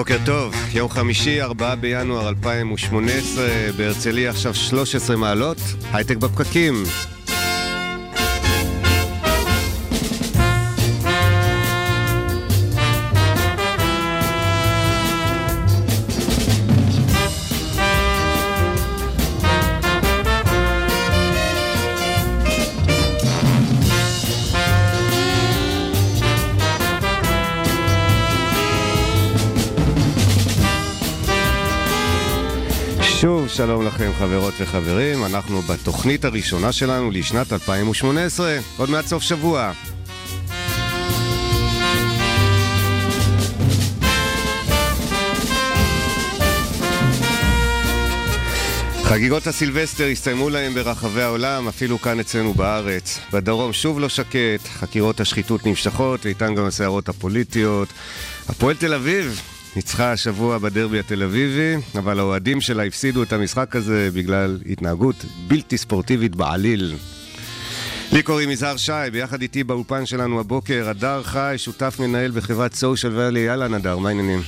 בוקר טוב, יום חמישי, 4 בינואר 2018, בהרצליה עכשיו 13 מעלות, הייטק בפקקים. שלום לכם חברות וחברים, אנחנו בתוכנית הראשונה שלנו לשנת 2018, עוד מעט סוף שבוע. חגיגות הסילבסטר הסתיימו להם ברחבי העולם, אפילו כאן אצלנו בארץ. בדרום שוב לא שקט, חקירות השחיתות נמשכות, ואיתן גם הסערות הפוליטיות. הפועל תל אביב ניצחה השבוע בדרבי התל אביבי, אבל האוהדים שלה הפסידו את המשחק הזה בגלל התנהגות בלתי ספורטיבית בעליל. לי קוראים יזהר שי, ביחד איתי באולפן שלנו הבוקר, הדר חי, שותף מנהל בחברת סושיאל ואלי, אהלן הדר, מה העניינים?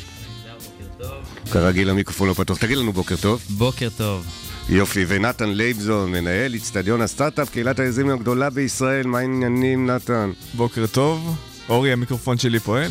כרגיל המיקרופון לא פתוח, תגיד לנו בוקר טוב. בוקר טוב. יופי, ונתן לייבזון, מנהל אצטדיון הסטארט-אפ, קהילת היזמים הגדולה בישראל, מה העניינים נתן? בוקר טוב. אורי, המיקרופון שלי פועל?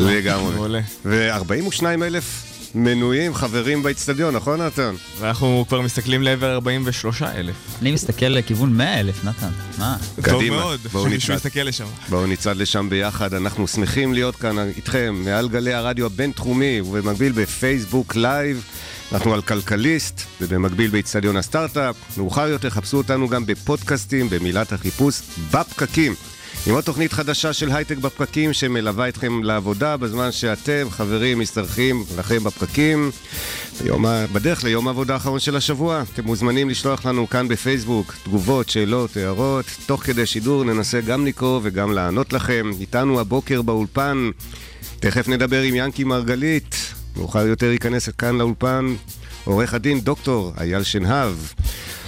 לגמרי. מעולה. ו-42 אלף מנויים, חברים באצטדיון, נכון נתן? ואנחנו כבר מסתכלים לעבר 43 אלף. אני מסתכל לכיוון 100 אלף, נתן. מה? טוב קדימה, מאוד, בואו שמישהו. יסתכל לשם. בואו נצעד לשם ביחד, אנחנו שמחים להיות כאן איתכם מעל גלי הרדיו הבינתחומי ובמקביל בפייסבוק live. אנחנו על כלכליסט ובמקביל באיצטדיון הסטארט-אפ. מאוחר יותר חפשו אותנו גם בפודקאסטים במילת החיפוש בפקקים. עם עוד תוכנית חדשה של הייטק בפקקים שמלווה אתכם לעבודה בזמן שאתם, חברים, משתרכים לכם בפקקים. ביום, בדרך ליום העבודה האחרון של השבוע, אתם מוזמנים לשלוח לנו כאן בפייסבוק תגובות, שאלות, הערות. תוך כדי שידור ננסה גם לקרוא וגם לענות לכם. איתנו הבוקר באולפן, תכף נדבר עם ינקי מרגלית. מאוחר יותר ייכנס כאן לאולפן עורך הדין דוקטור אייל שנהב.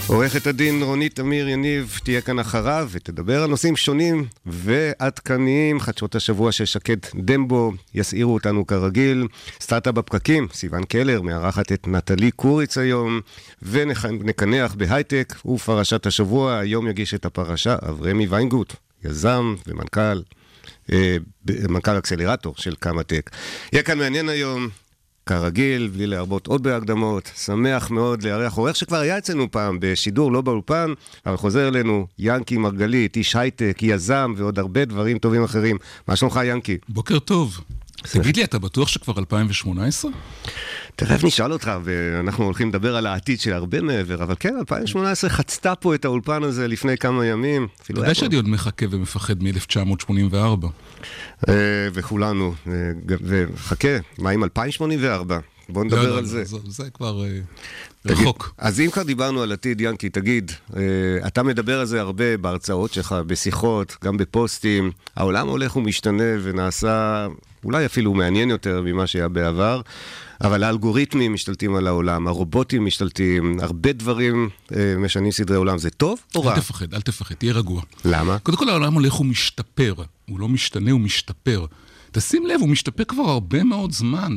עורכת הדין רונית אמיר יניב תהיה כאן אחריו ותדבר על נושאים שונים ועדכניים. חדשות השבוע של שקד דמבו יסעירו אותנו כרגיל. סטארט-אפ בפקקים, סיון קלר מארחת את נטלי קוריץ היום, ונקנח בהייטק ופרשת השבוע. היום יגיש את הפרשה אברמי ויינגוט, יזם ומנכ"ל. אה, מנכ"ל אקסלרטור של קמא-טק. יהיה כאן מעניין היום, כרגיל, בלי להרבות עוד בהקדמות. שמח מאוד לארח עורך שכבר היה אצלנו פעם בשידור, לא באולפן, אבל חוזר אלינו, ינקי מרגלית, איש הייטק, יזם ועוד הרבה דברים טובים אחרים. מה שלומך, ינקי? בוקר טוב. תגיד לי, אתה בטוח שכבר 2018? תכף נשאל אותך, ואנחנו הולכים לדבר על העתיד של הרבה מעבר, אבל כן, 2018 חצתה פה את האולפן הזה לפני כמה ימים. אתה יודע שאני עוד מחכה ומפחד מ-1984. אה, וכולנו, אה, וחכה, מה עם 2084? בואו נדבר לא, על לא, זה. זה- זה כבר אה, תגיד, רחוק. אז אם כבר דיברנו על עתיד, ינקי, תגיד, אתה מדבר על זה הרבה בהרצאות שלך, בשיחות, גם בפוסטים. העולם הולך ומשתנה ונעשה אולי אפילו מעניין יותר ממה שהיה בעבר, אבל האלגוריתמים משתלטים על העולם, הרובוטים משתלטים, הרבה דברים אה, משנים סדרי עולם. זה טוב או רע? אל תפחד, אל תפחד, תהיה רגוע. למה? קודם כל העולם הולך ומשתפר. הוא לא משתנה, הוא משתפר. תשים לב, הוא משתפר כבר הרבה מאוד זמן.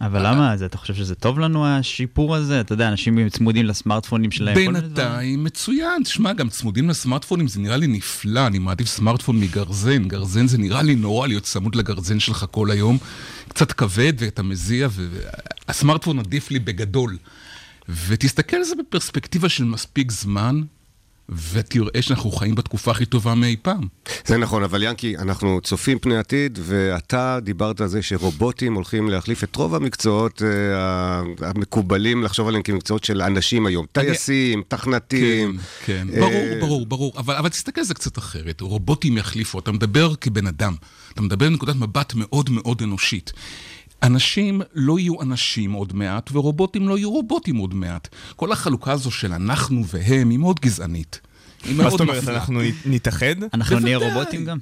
אבל למה? זה, אתה חושב שזה טוב לנו, השיפור הזה? אתה יודע, אנשים צמודים לסמארטפונים שלהם. בינתיים מצוין. תשמע, גם צמודים לסמארטפונים זה נראה לי נפלא, אני מעדיף סמארטפון מגרזן. גרזן זה נראה לי נורא להיות צמוד לגרזן שלך כל היום. קצת כבד ואתה מזיע, והסמארטפון עדיף לי בגדול. ותסתכל על זה בפרספקטיבה של מספיק זמן, ותראה שאנחנו חיים בתקופה הכי טובה מאי פעם. זה נכון, אבל ינקי, אנחנו צופים פני עתיד, ואתה דיברת על זה שרובוטים הולכים להחליף את רוב המקצועות אה, המקובלים לחשוב עליהם כמקצועות של אנשים היום. טייסים, תכנתים. כן, כן, אה, ברור, ברור, ברור. אבל, אבל תסתכל על זה קצת אחרת. רובוטים יחליפו, אתה מדבר כבן אדם. אתה מדבר מנקודת מבט מאוד מאוד אנושית. אנשים לא יהיו אנשים עוד מעט, ורובוטים לא יהיו רובוטים עוד מעט. כל החלוקה הזו של אנחנו והם היא מאוד גזענית. היא מה זאת אומרת. אנחנו נתאחד? אנחנו נהיה. רובוטים גם?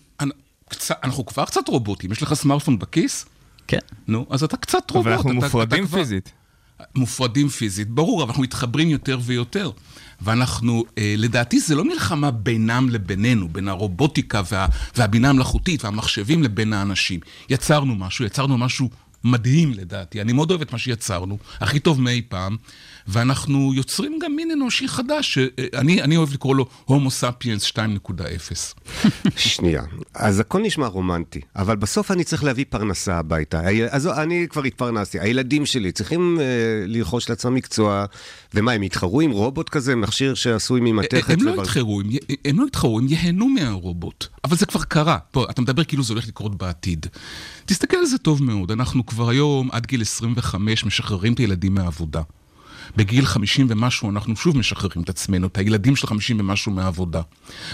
אנחנו כבר קצת רובוטים, יש לך סמארטפון בכיס? כן. נו, אז אתה קצת רובוט. אבל אנחנו מופרדים פיזית. מופרדים פיזית, ברור, אבל אנחנו מתחברים יותר ויותר. ואנחנו, אה, לדעתי זה לא מלחמה בינם לבינינו, בין הרובוטיקה וה, והבינה המלאכותית והמחשבים לבין האנשים. יצרנו משהו, יצרנו משהו מדהים לדעתי. אני מאוד אוהב את מה שיצרנו, הכי טוב מאי פעם, ואנחנו יוצרים גם מין אנושי חדש, שאני אני אוהב לקרוא לו הומו ספיאנס 2.0. שנייה, אז הכל נשמע רומנטי, אבל בסוף אני צריך להביא פרנסה הביתה. אז אני כבר התפרנסתי, הילדים שלי צריכים אה, לרכוש לעצמם מקצוע, ומה, הם יתחרו עם רובוט כזה, מכשיר שעשוי ממתכת? הם לא ובר- יתחרו, הם, י- הם לא יתחרו, הם ייהנו מהרובוט. אבל זה כבר קרה. פה, אתה מדבר כאילו זה הולך לקרות בעתיד. תסתכל על זה טוב מאוד, אנחנו כבר היום, עד גיל 25, משחררים את הילדים מהעבודה. בגיל 50 ומשהו אנחנו שוב משחררים את עצמנו, את הילדים של 50 ומשהו מהעבודה.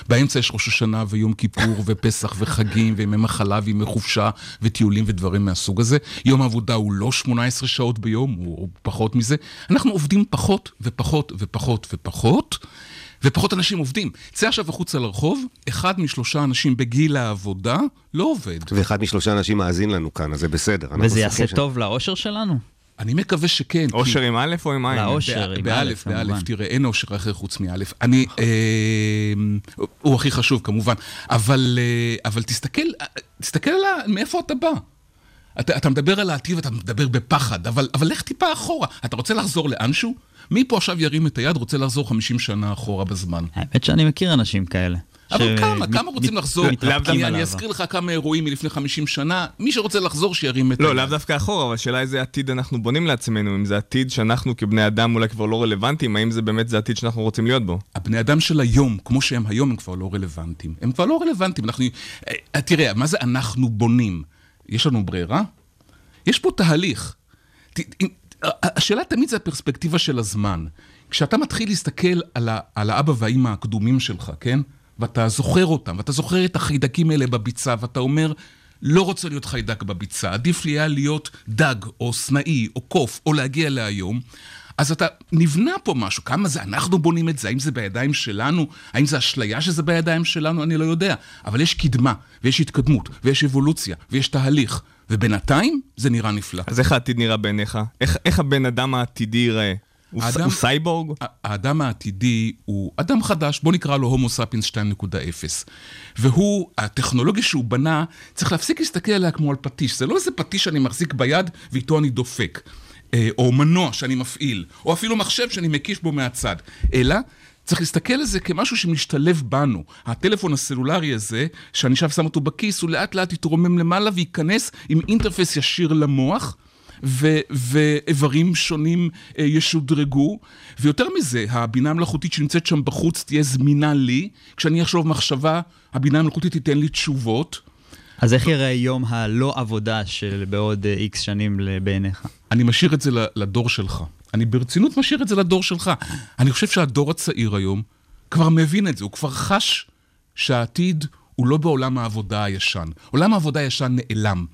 באמצע יש ראש השנה ויום כיפור ופסח וחגים וימי מחלה וימי חופשה וטיולים ודברים מהסוג הזה. יום העבודה הוא לא 18 שעות ביום, הוא פחות מזה. אנחנו עובדים פחות ופחות ופחות ופחות. ופחות אנשים עובדים. צא עכשיו החוצה לרחוב, אחד משלושה אנשים בגיל העבודה לא עובד. ואחד משלושה אנשים מאזין לנו כאן, אז זה בסדר. וזה יעשה ש- טוב לאושר שלנו? אני מקווה שכן. כי- אושר עם א' או עם עין? לאושר. עם באלף, א', באלף, כמובן. תראה, אין אושר אחר חוץ מאלף. אני, אה, הוא הכי חשוב כמובן, אבל, אה, אבל תסתכל, תסתכל על ה- מאיפה אתה בא. אתה, אתה מדבר על העתיד ואתה מדבר בפחד, אבל, אבל לך טיפה אחורה. אתה רוצה לחזור לאנשהו? מי פה עכשיו ירים את היד, רוצה לחזור 50 שנה אחורה בזמן? האמת שאני מכיר אנשים כאלה. אבל ש- כמה, מת- כמה רוצים מת- לחזור? מתרפקים אני, אני. אזכיר לך כמה אירועים מלפני 50 שנה, מי שרוצה לחזור שירים את. לא, לאו דווקא אחורה, אבל השאלה איזה עתיד אנחנו בונים לעצמנו, אם זה עתיד שאנחנו כבני אדם אולי כבר לא רלוונטיים, האם זה באמת זה עתיד שאנחנו רוצים להיות בו? הבני אדם של היום, כמו שהם היום, הם כבר לא רלוונטיים. הם כבר לא רלוונטיים. אנחנו... אה, תראה, מה זה אנחנו בונים? יש לנו ברירה? יש פה תהליך. ת- השאלה תמיד זה הפרספקטיבה של הזמן. כשאתה מתחיל להסתכל על, ה, על האבא והאימא הקדומים שלך, כן? ואתה זוכר אותם, ואתה זוכר את החיידקים האלה בביצה, ואתה אומר, לא רוצה להיות חיידק בביצה, עדיף לי היה להיות דג, או סנאי, או קוף, או להגיע להיום. אז אתה, נבנה פה משהו, כמה זה אנחנו בונים את זה, האם זה בידיים שלנו, האם זה אשליה שזה בידיים שלנו, אני לא יודע. אבל יש קדמה, ויש התקדמות, ויש אבולוציה, ויש תהליך, ובינתיים זה נראה נפלא. אז איך העתיד נראה בעיניך? איך, איך הבן אדם העתידי ייראה? הוא, האדם- הוא סייבורג? האדם העתידי הוא אדם חדש, בוא נקרא לו הומו ספיאנס 2.0. והוא, הטכנולוגיה שהוא בנה, צריך להפסיק להסתכל עליה כמו על פטיש. זה לא איזה פטיש שאני מחזיק ביד ואיתו אני דופק. אה, או מנוע שאני מפעיל, או אפילו מחשב שאני מקיש בו מהצד. אלא... צריך להסתכל על זה כמשהו שמשתלב בנו. הטלפון הסלולרי הזה, שאני עכשיו שם אותו בכיס, הוא לאט לאט יתרומם למעלה וייכנס עם אינטרפס ישיר למוח, ו- ואיברים שונים אה, ישודרגו, ויותר מזה, הבינה המלאכותית שנמצאת שם בחוץ תהיה זמינה לי, כשאני אחשוב מחשבה, הבינה המלאכותית תיתן לי תשובות. אז איך יראה יום הלא עבודה של בעוד איקס שנים ל- בעיניך? אני משאיר את זה לדור שלך. אני ברצינות משאיר את זה לדור שלך. אני חושב שהדור הצעיר היום כבר מבין את זה, הוא כבר חש שהעתיד הוא לא בעולם העבודה הישן. עולם העבודה הישן נעלם.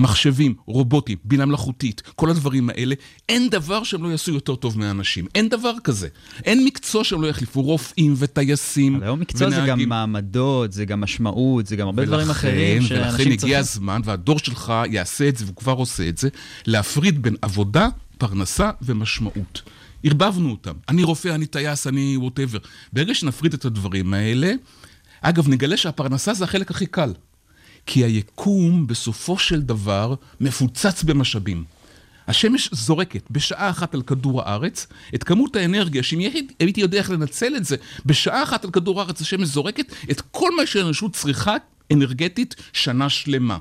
מחשבים, רובוטים, בינה מלאכותית, כל הדברים האלה, אין דבר שהם לא יעשו יותר טוב מאנשים. אין דבר כזה. אין מקצוע שהם לא יחליפו, רופאים וטייסים אבל היום מקצוע זה גם ונהגים. מעמדות, זה גם משמעות, זה גם הרבה דברים אחרים ולכן שאנשים הגיע צריכים. הזמן, והדור שלך יעשה את זה, והוא כבר עושה את זה, להפריד בין עבודה, פרנסה ומשמעות. ערבבנו אותם. אני רופא, אני טייס, אני ווטאבר. ברגע שנפריד את הדברים האלה, אגב, נגלה שהפרנסה זה החלק הכי קל. כי היקום, בסופו של דבר, מפוצץ במשאבים. השמש זורקת בשעה אחת על כדור הארץ את כמות האנרגיה, שאם הייתי- יודע איך לנצל את זה, בשעה אחת על כדור הארץ השמש זורקת את כל מה שהאנושות צריכה אנרגטית שנה שלמה.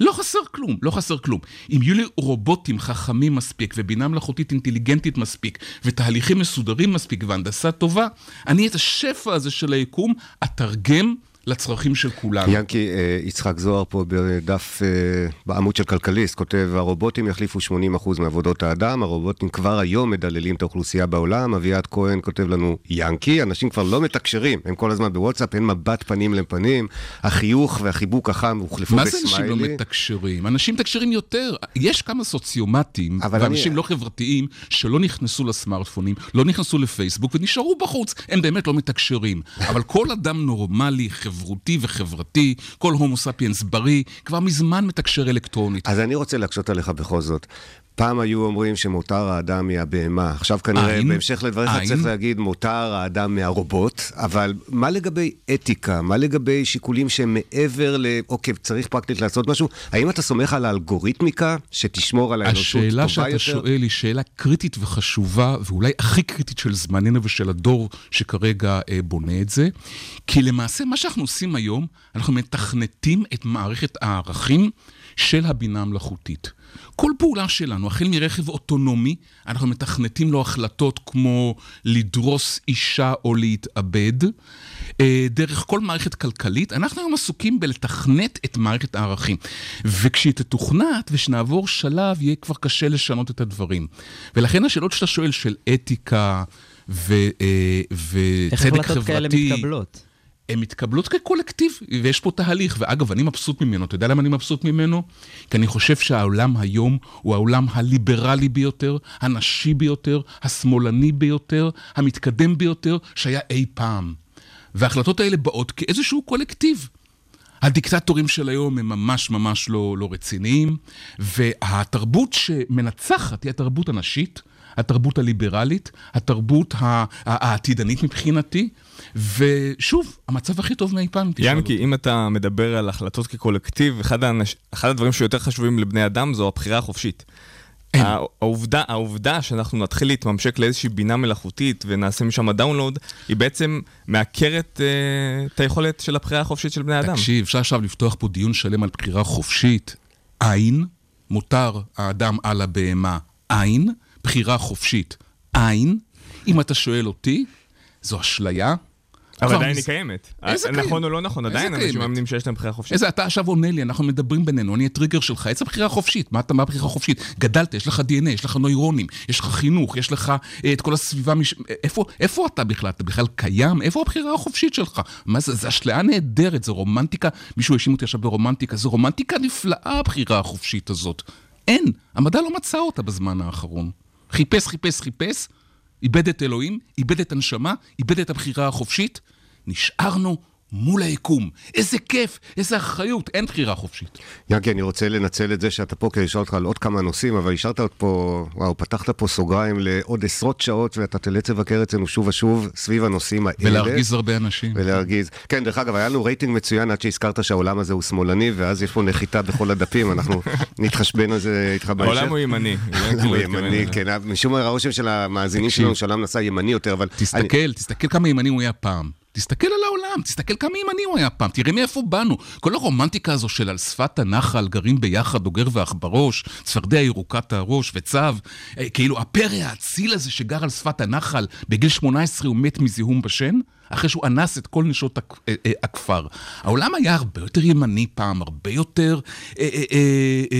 לא חסר כלום, לא חסר כלום. אם יהיו לי רובוטים חכמים מספיק ובינה מלאכותית אינטליגנטית מספיק ותהליכים מסודרים מספיק והנדסה טובה, אני את השפע הזה של היקום אתרגם לצרכים של כולנו. ינקי, אה, יצחק זוהר פה בדף, אה, בעמוד של כלכליסט, כותב, הרובוטים יחליפו 80% מעבודות האדם, הרובוטים כבר היום מדללים את האוכלוסייה בעולם, אביעד כהן כותב לנו, ינקי, אנשים כבר לא מתקשרים, הם כל הזמן בוואטסאפ, אין מבט פנים לפנים, החיוך והחיבוק החם הוחלפו מה בסמיילי. זה אנשים לא מתקשרים? אנשים מתקשרים יותר. יש כמה סוציומטים ואנשים אני- לא חברתיים שלא נכנסו לסמארטפונים, לא נכנסו לפייסבוק ונשארו בחוץ. הם באמת לא מתקשרים. אבל כל אדם נורמלי, חברותי וחברתי, כל הומו ספיאנס בריא, כבר מזמן מתקשר אלקטרונית. אז אני רוצה להקשות עליך בכל זאת. פעם היו אומרים שמותר האדם מהבהמה, עכשיו כנראה, אין, בהמשך לדבריך אין. צריך להגיד מותר האדם מהרובוט, אבל מה לגבי אתיקה? מה לגבי שיקולים שהם מעבר ל... אוקיי, צריך פרקטית לעשות משהו? האם אתה סומך על האלגוריתמיקה שתשמור על האנושות טובה יותר? השאלה שאתה שואל היא שאלה קריטית וחשובה, ואולי הכי קריטית של זמננו ושל הדור שכרגע אה, בונה את זה. כי למעשה, מה שאנחנו עושים היום, אנחנו מתכנתים את מערכת הערכים של הבינה המלאכותית. כל פעולה שלנו, החל מרכב אוטונומי, אנחנו מתכנתים לו החלטות כמו לדרוס אישה או להתאבד. אה, דרך כל מערכת כלכלית, אנחנו היום עסוקים בלתכנת את מערכת הערכים. וכשהיא תתוכנת ושנעבור שלב, יהיה כבר קשה לשנות את הדברים. ולכן השאלות שאתה שואל של אתיקה ו, אה, איך וצדק החלטות כאלה חברתי, מתקבלות? הן מתקבלות כקולקטיב, ויש פה תהליך. ואגב, אני מבסוט ממנו. אתה יודע למה אני מבסוט ממנו? כי אני חושב שהעולם היום הוא העולם הליברלי ביותר, הנשי ביותר, השמאלני ביותר, המתקדם ביותר שהיה אי פעם. וההחלטות האלה באות כאיזשהו קולקטיב. הדיקטטורים של היום הם ממש ממש לא, לא רציניים, והתרבות שמנצחת היא התרבות הנשית, התרבות הליברלית, התרבות העתידנית מבחינתי, ושוב, המצב הכי טוב מאי פעם, ינקי. אם אתה מדבר על החלטות כקולקטיב, אחד, האנש... אחד הדברים שיותר חשובים לבני אדם זו הבחירה החופשית. אין. העובדה, העובדה שאנחנו נתחיל להתממשק לאיזושהי בינה מלאכותית ונעשה משם דאונלוד, היא בעצם מעקרת אה, את היכולת של הבחירה החופשית של בני אדם. תקשיב, אפשר עכשיו לפתוח פה דיון שלם על בחירה חופשית. אין, מותר האדם על הבהמה, אין, בחירה חופשית, אין. אם אתה שואל אותי, זו אשליה. אבל עדיין היא קיימת. איזה נכון קיימת? או לא נכון, עדיין אנשים? מאמינים שיש להם בחירה חופשית. איזה, אתה עכשיו עונה לי, אנחנו מדברים בינינו, אני הטריגר שלך, איזה בחירה חופשית? מה אתה, מה הבחירה חופשית? גדלת, יש לך דנ"א, יש לך נוירונים, יש לך חינוך, יש לך אה, את כל הסביבה. איפה, איפה אתה בכלל? אתה בכלל קיים? איפה הבחירה החופשית שלך? מה זה, זה אשליה נהדרת, זה רומנטיקה, מישהו האשים אותי עכשיו ברומנטיקה, זה רומנטיקה נפלאה הבחירה החופשית הזאת. אין, המדע לא מצא אותה בזמן האחרון. חיפש, חיפש, חיפש, איבד את אלוהים, איבד את הנשמה, איבד את הבחירה החופשית, נשארנו מול היקום. איזה כיף, איזה אחריות, אין בחירה חופשית. ינקי, אני רוצה לנצל את זה שאתה פה כדי לשאול אותך על עוד כמה נושאים, אבל השארת עוד פה, וואו, פתחת פה סוגריים לעוד עשרות שעות, ואתה תלץ לבקר אצלנו שוב ושוב סביב הנושאים האלה. ולהרגיז הרבה אנשים. ולהרגיז. כן, דרך אגב, היה לנו רייטינג מצוין עד שהזכרת שהעולם הזה הוא שמאלני, ואז יש פה נחיתה בכל הדפים, אנחנו נתחשבן על זה איתך בהמשך. העולם הוא ימני. העולם הוא ימני, כן, משום מה הרושם של המאזינים תקשיב. שלנו שהעולם נסע ימני יותר, אבל... אני- תסתכל, תסתכל כמה ימני הוא היה פעם. תסתכל על העולם, תסתכל כמה ימני הוא היה פעם, תראה מאיפה באנו. כל הרומנטיקה הזו של על שפת הנחל, גרים ביחד, אוגר ועכברוש, צפרדע ירוקת הראש וצב, אה, כאילו הפרא האציל הזה שגר על שפת הנחל, בגיל 18 הוא מת מזיהום בשן, אחרי שהוא אנס את כל נשות אה, אה, הכפר. העולם היה הרבה יותר ימני פעם, הרבה יותר אה,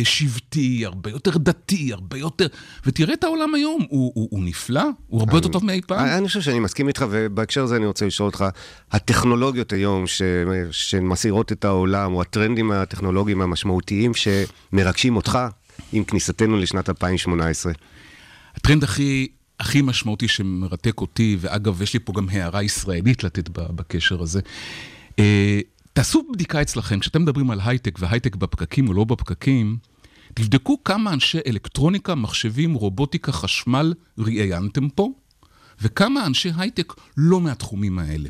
שבטי, הרבה יותר דתי, הרבה יותר... ותראה את העולם היום, הוא, הוא, הוא נפלא, הוא הרבה יותר טוב מאי פעם. אני חושב שאני מסכים איתך, ובהקשר הזה אני רוצה לשאול אותך, הטכנולוגיות היום ש... שמסעירות את העולם, או הטרנדים הטכנולוגיים המשמעותיים שמרגשים אותך עם כניסתנו לשנת 2018. הטרנד הכי, הכי משמעותי שמרתק אותי, ואגב, יש לי פה גם הערה ישראלית לתת בקשר הזה. אה, תעשו בדיקה אצלכם, כשאתם מדברים על הייטק והייטק בפקקים או לא בפקקים, תבדקו כמה אנשי אלקטרוניקה, מחשבים, רובוטיקה, חשמל ראיינתם פה, וכמה אנשי הייטק לא מהתחומים האלה.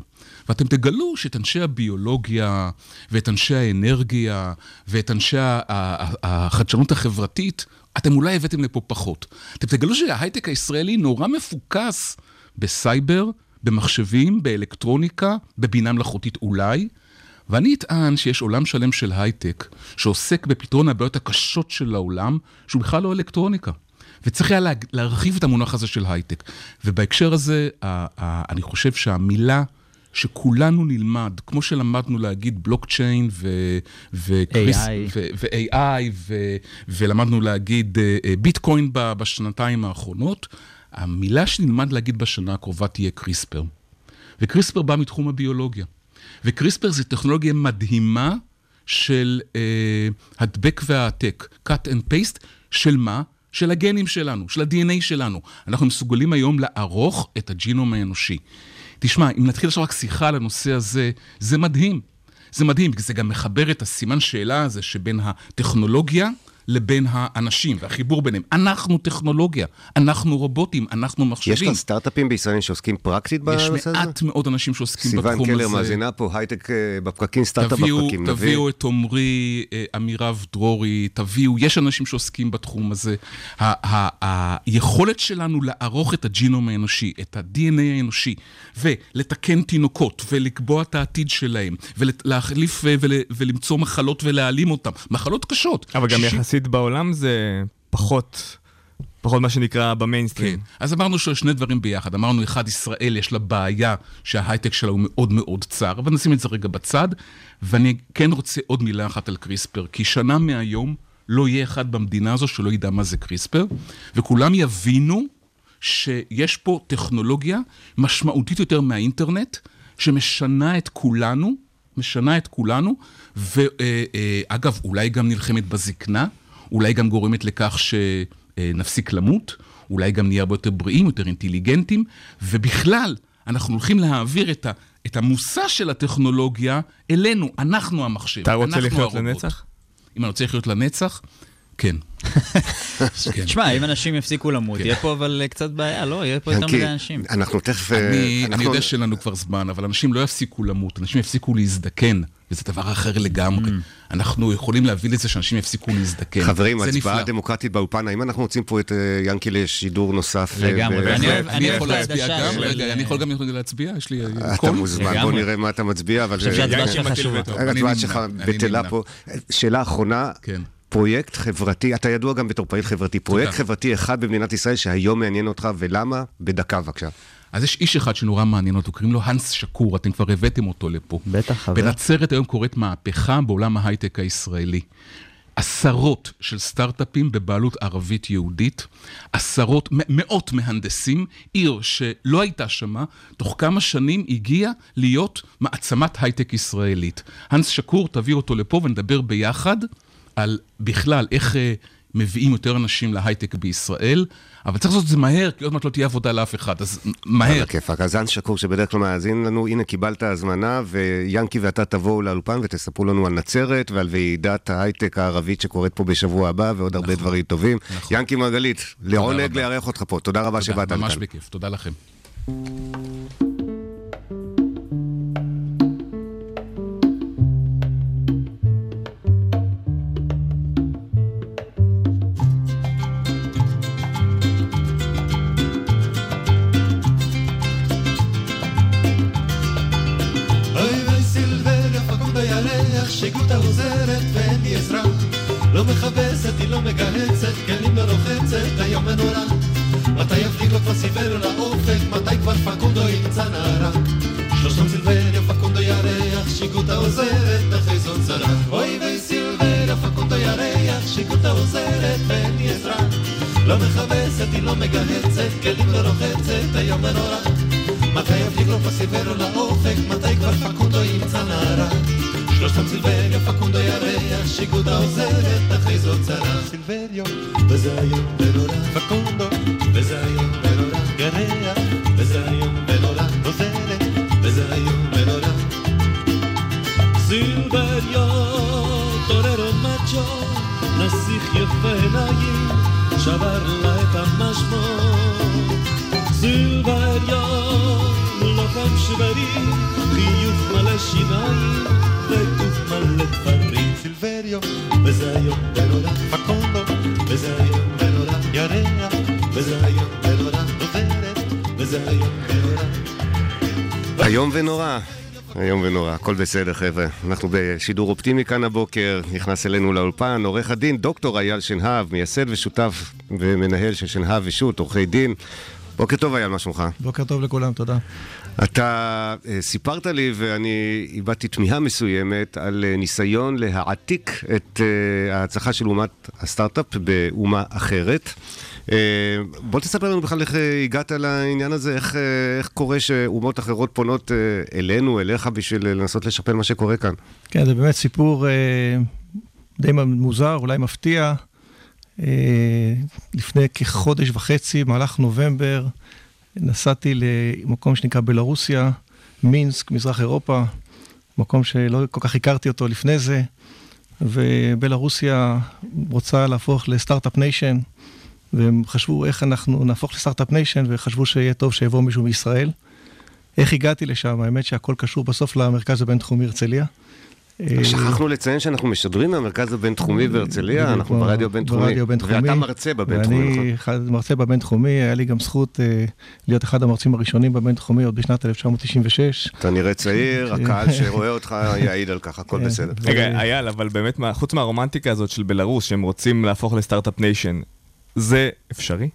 ואתם תגלו שאת אנשי הביולוגיה, ואת אנשי האנרגיה, ואת אנשי החדשנות החברתית, אתם אולי הבאתם לפה פחות. אתם תגלו שההייטק הישראלי נורא מפוקס בסייבר, במחשבים, באלקטרוניקה, בבינה מלאכותית אולי, ואני אטען שיש עולם שלם של הייטק שעוסק בפתרון הבעיות הקשות של העולם, שהוא בכלל לא אלקטרוניקה. וצריך היה לה, להרחיב את המונח הזה של הייטק. ובהקשר הזה, אני חושב שהמילה שכולנו נלמד, כמו שלמדנו להגיד בלוקצ'יין ו- וקריס- AI. ו- ו-AI ו- ולמדנו להגיד אה, אה, ביטקוין ב- בשנתיים האחרונות, המילה שנלמד להגיד בשנה הקרובה תהיה קריספר. וקריספר בא מתחום הביולוגיה. וקריספר זה טכנולוגיה מדהימה של אה, הדבק והעתק, cut and paste, של מה? של הגנים שלנו, של ה-DNA שלנו. אנחנו מסוגלים היום לערוך את הג'ינום האנושי. תשמע, אם נתחיל עכשיו רק שיחה על הנושא הזה, זה מדהים. זה מדהים, כי זה גם מחבר את הסימן שאלה הזה שבין הטכנולוגיה לבין האנשים, והחיבור ביניהם. אנחנו טכנולוגיה, אנחנו רובוטים, אנחנו מחשבים. יש כאן סטארט-אפים בישראל שעוסקים פרקטית יש בנושא הזה? מעט מאוד אנשים שעוסקים בתחום הזה. סיון קלר מאזינה פה, הייטק אה, בפקקים, סטארט-אפ תביאו, בפקקים. נביא. תביאו את עמרי, אה, עמירב דרורי, תביאו, יש אנשים שעוסקים בתחום הזה. ה- ה- היכולת שלנו לערוך את הג'ינום האנושי, את ה-DNA האנושי, ולתקן תינוקות, ולקבוע את העתיד שלהם, ולהחליף ול- ולמצוא מחלות ולהעלים אותם. מחלות קשות. אבל גם שישים- יחסית בעולם זה פחות, פחות מה שנקרא במיינסטרים. כן. אז אמרנו שני דברים ביחד. אמרנו, אחד, ישראל יש לה בעיה שההייטק שלה הוא מאוד מאוד צר, אבל נשים את זה רגע בצד. ואני כן רוצה עוד מילה אחת על קריספר, כי שנה מהיום לא יהיה אחד במדינה הזו שלא ידע מה זה קריספר, וכולם יבינו שיש פה טכנולוגיה משמעותית יותר מהאינטרנט, שמשנה את כולנו, משנה את כולנו, ואגב, אולי גם נלחמת בזקנה, אולי גם גורמת לכך שנפסיק למות, אולי גם נהיה הרבה יותר בריאים, יותר אינטליגנטים, ובכלל, אנחנו הולכים להעביר את, ה, את המושא של הטכנולוגיה אלינו, אנחנו המחשב, אתה רוצה אנחנו לחיות הרובוט. לנצח? אם אני רוצה לחיות לנצח? כן. כן. תשמע, אם אנשים יפסיקו למות, כן. יהיה פה אבל אה, קצת בעיה, לא? יהיה פה יותר מדי אנשים. אנחנו תכף... אה, אני, אני אנחנו- יודע שאין לנו כבר זמן, אבל אנשים לא יפסיקו למות, אנשים יפסיקו להזדקן, וזה דבר אחר לגמרי. אנחנו יכולים להביא לזה שאנשים יפסיקו להזדקן. חברים, זה הצבעה. דמוקרטית באולפן, האם אנחנו רוצים פה את אה, ינקי לשידור נוסף? אה, לגמרי, אני יכול להצביע גם? רגע, אני יכול גם להצביע? יש לי אה, אתה קול? מוזמן, בוא. נראה מה אתה מצביע, אבל... אני חושב שההצבעה שלך חשובה. ההצבעה שלך בטלה. פה. שאלה אחרונה, כן. פרויקט חברתי, אתה ידוע גם בתור פעיל חברתי, פרויקט חברתי אחד במדינת ישראל שהיום מעניין אותך, ולמה? בדקה בבקשה. אז יש איש אחד שנורא מעניין אותו, קוראים לו הנס שקור, אתם כבר הבאתם אותו לפה. בטח, חבר. בנצרת היום קורית מהפכה בעולם ההייטק הישראלי. עשרות של סטארט-אפים בבעלות ערבית-יהודית, עשרות, מאות מהנדסים, עיר שלא הייתה שמה, תוך כמה שנים הגיעה להיות מעצמת הייטק ישראלית. הנס שקור, תביא אותו לפה ונדבר ביחד על בכלל איך אה, מביאים יותר אנשים להייטק בישראל, אבל צריך לעשות את זה מהר, כי עוד מעט לא תהיה עבודה לאף אחד, אז מהר. על הכיפאק. אז שקור שבדרך כלל מאזין לנו, הנה קיבלת הזמנה, ויאנקי ואתה תבואו לאולפן ותספרו לנו על נצרת ועל ועידת ההייטק הערבית שקורית פה בשבוע הבא, ועוד הרבה דברים טובים. נכון. ינקי מרגלית, לעונג. לארח אותך פה. תודה רבה שבאת תודה, ממש לכאן. בכיף, תודה לכם. שיגות עוזרת ואין לי עזרה. לא מכבסת, היא לא מגהצת, כלים לא רוחצת, היום ונורא. מתי יבליג אותה סיבר לאופק, מתי כבר פקודו ימצא נערה. שלושתם סילבניה, פקודו ירח, שיגות העוזרת, אחרי זאת צרה. אוי ואי סילבניה, פקודו ירח, שיגות העוזרת ואין לי עזרה. לא מכבסת, היא לא מגהצת, כלים לא רוחצת, היום ונורא. מתי יבליג לו פסיברו לאופק, מתי כבר פקודו ימצא נערה? שלושתם סילבריו, פקודו ירח, שיגוד העוזרת, אחרי זאת צרה. סילבריו, וזה היום ונורא, פקודו, וזה היום ונורא, ירח, וזה היום ונורא, עוזרת, וזה היום ונורא. סילבריו, טוררו מאצ'ו, נסיך יפה עיניים, שבר לה את המשמעות. סילבריו, לוחם שברים, חיוך מלא שיניים, תפרים. סילבריו, וזה היום ונורא, פקונדו, וזה היום ונורא, ירח, וזה היום ונורא, עוזרת, וזה היום ונורא. איום ונורא. איום ונורא, הכל בסדר חבר'ה. אנחנו בשידור אופטימי כאן הבוקר, נכנס אלינו לאולפן עורך הדין דוקטור אייל שנהב, מייסד ושותף ומנהל של שנהב ושות', עורכי דין. בוקר טוב אייל, מה שלומך? בוקר טוב לכולם, תודה. אתה אה, סיפרת לי, ואני איבדתי תמיהה מסוימת, על אה, ניסיון להעתיק את אה, ההצלחה של אומת הסטארט-אפ באומה אחרת. בוא תספר לנו בכלל איך הגעת לעניין הזה, איך, איך קורה שאומות אחרות פונות אלינו, אליך, בשביל לנסות לשפר מה שקורה כאן. כן, זה באמת סיפור די מוזר, אולי מפתיע. לפני כחודש וחצי, במהלך נובמבר, נסעתי למקום שנקרא בלרוסיה, מינסק, מזרח אירופה, מקום שלא כל כך הכרתי אותו לפני זה, ובלרוסיה רוצה להפוך ל start-up nation, והם חשבו איך אנחנו נהפוך ל start-up nation, וחשבו שיהיה טוב שיבוא מישהו מישראל. איך הגעתי לשם? האמת שהכל קשור בסוף למרכז הבינתחומי הרצליה. אה, שכחנו לציין שאנחנו משדרים מהמרכז הבינתחומי בהרצליה, אנחנו ברדיו הבינתחומי. ואתה מרצה בבינתחומי, נכון? ואני אחד- מרצה בבינתחומי, היה לי גם זכות אה, להיות אחד המרצים הראשונים בבינתחומי עוד בשנת 1996. אתה נראה צעיר, הקהל שרואה אותך יעיד על כך, הכל כן. בסדר. רגע, אייל, אבל באמת, חוץ מהרומנטיקה הזאת של בלרוס, שהם רוצים להפוך ל startup nation, זה אפשרי?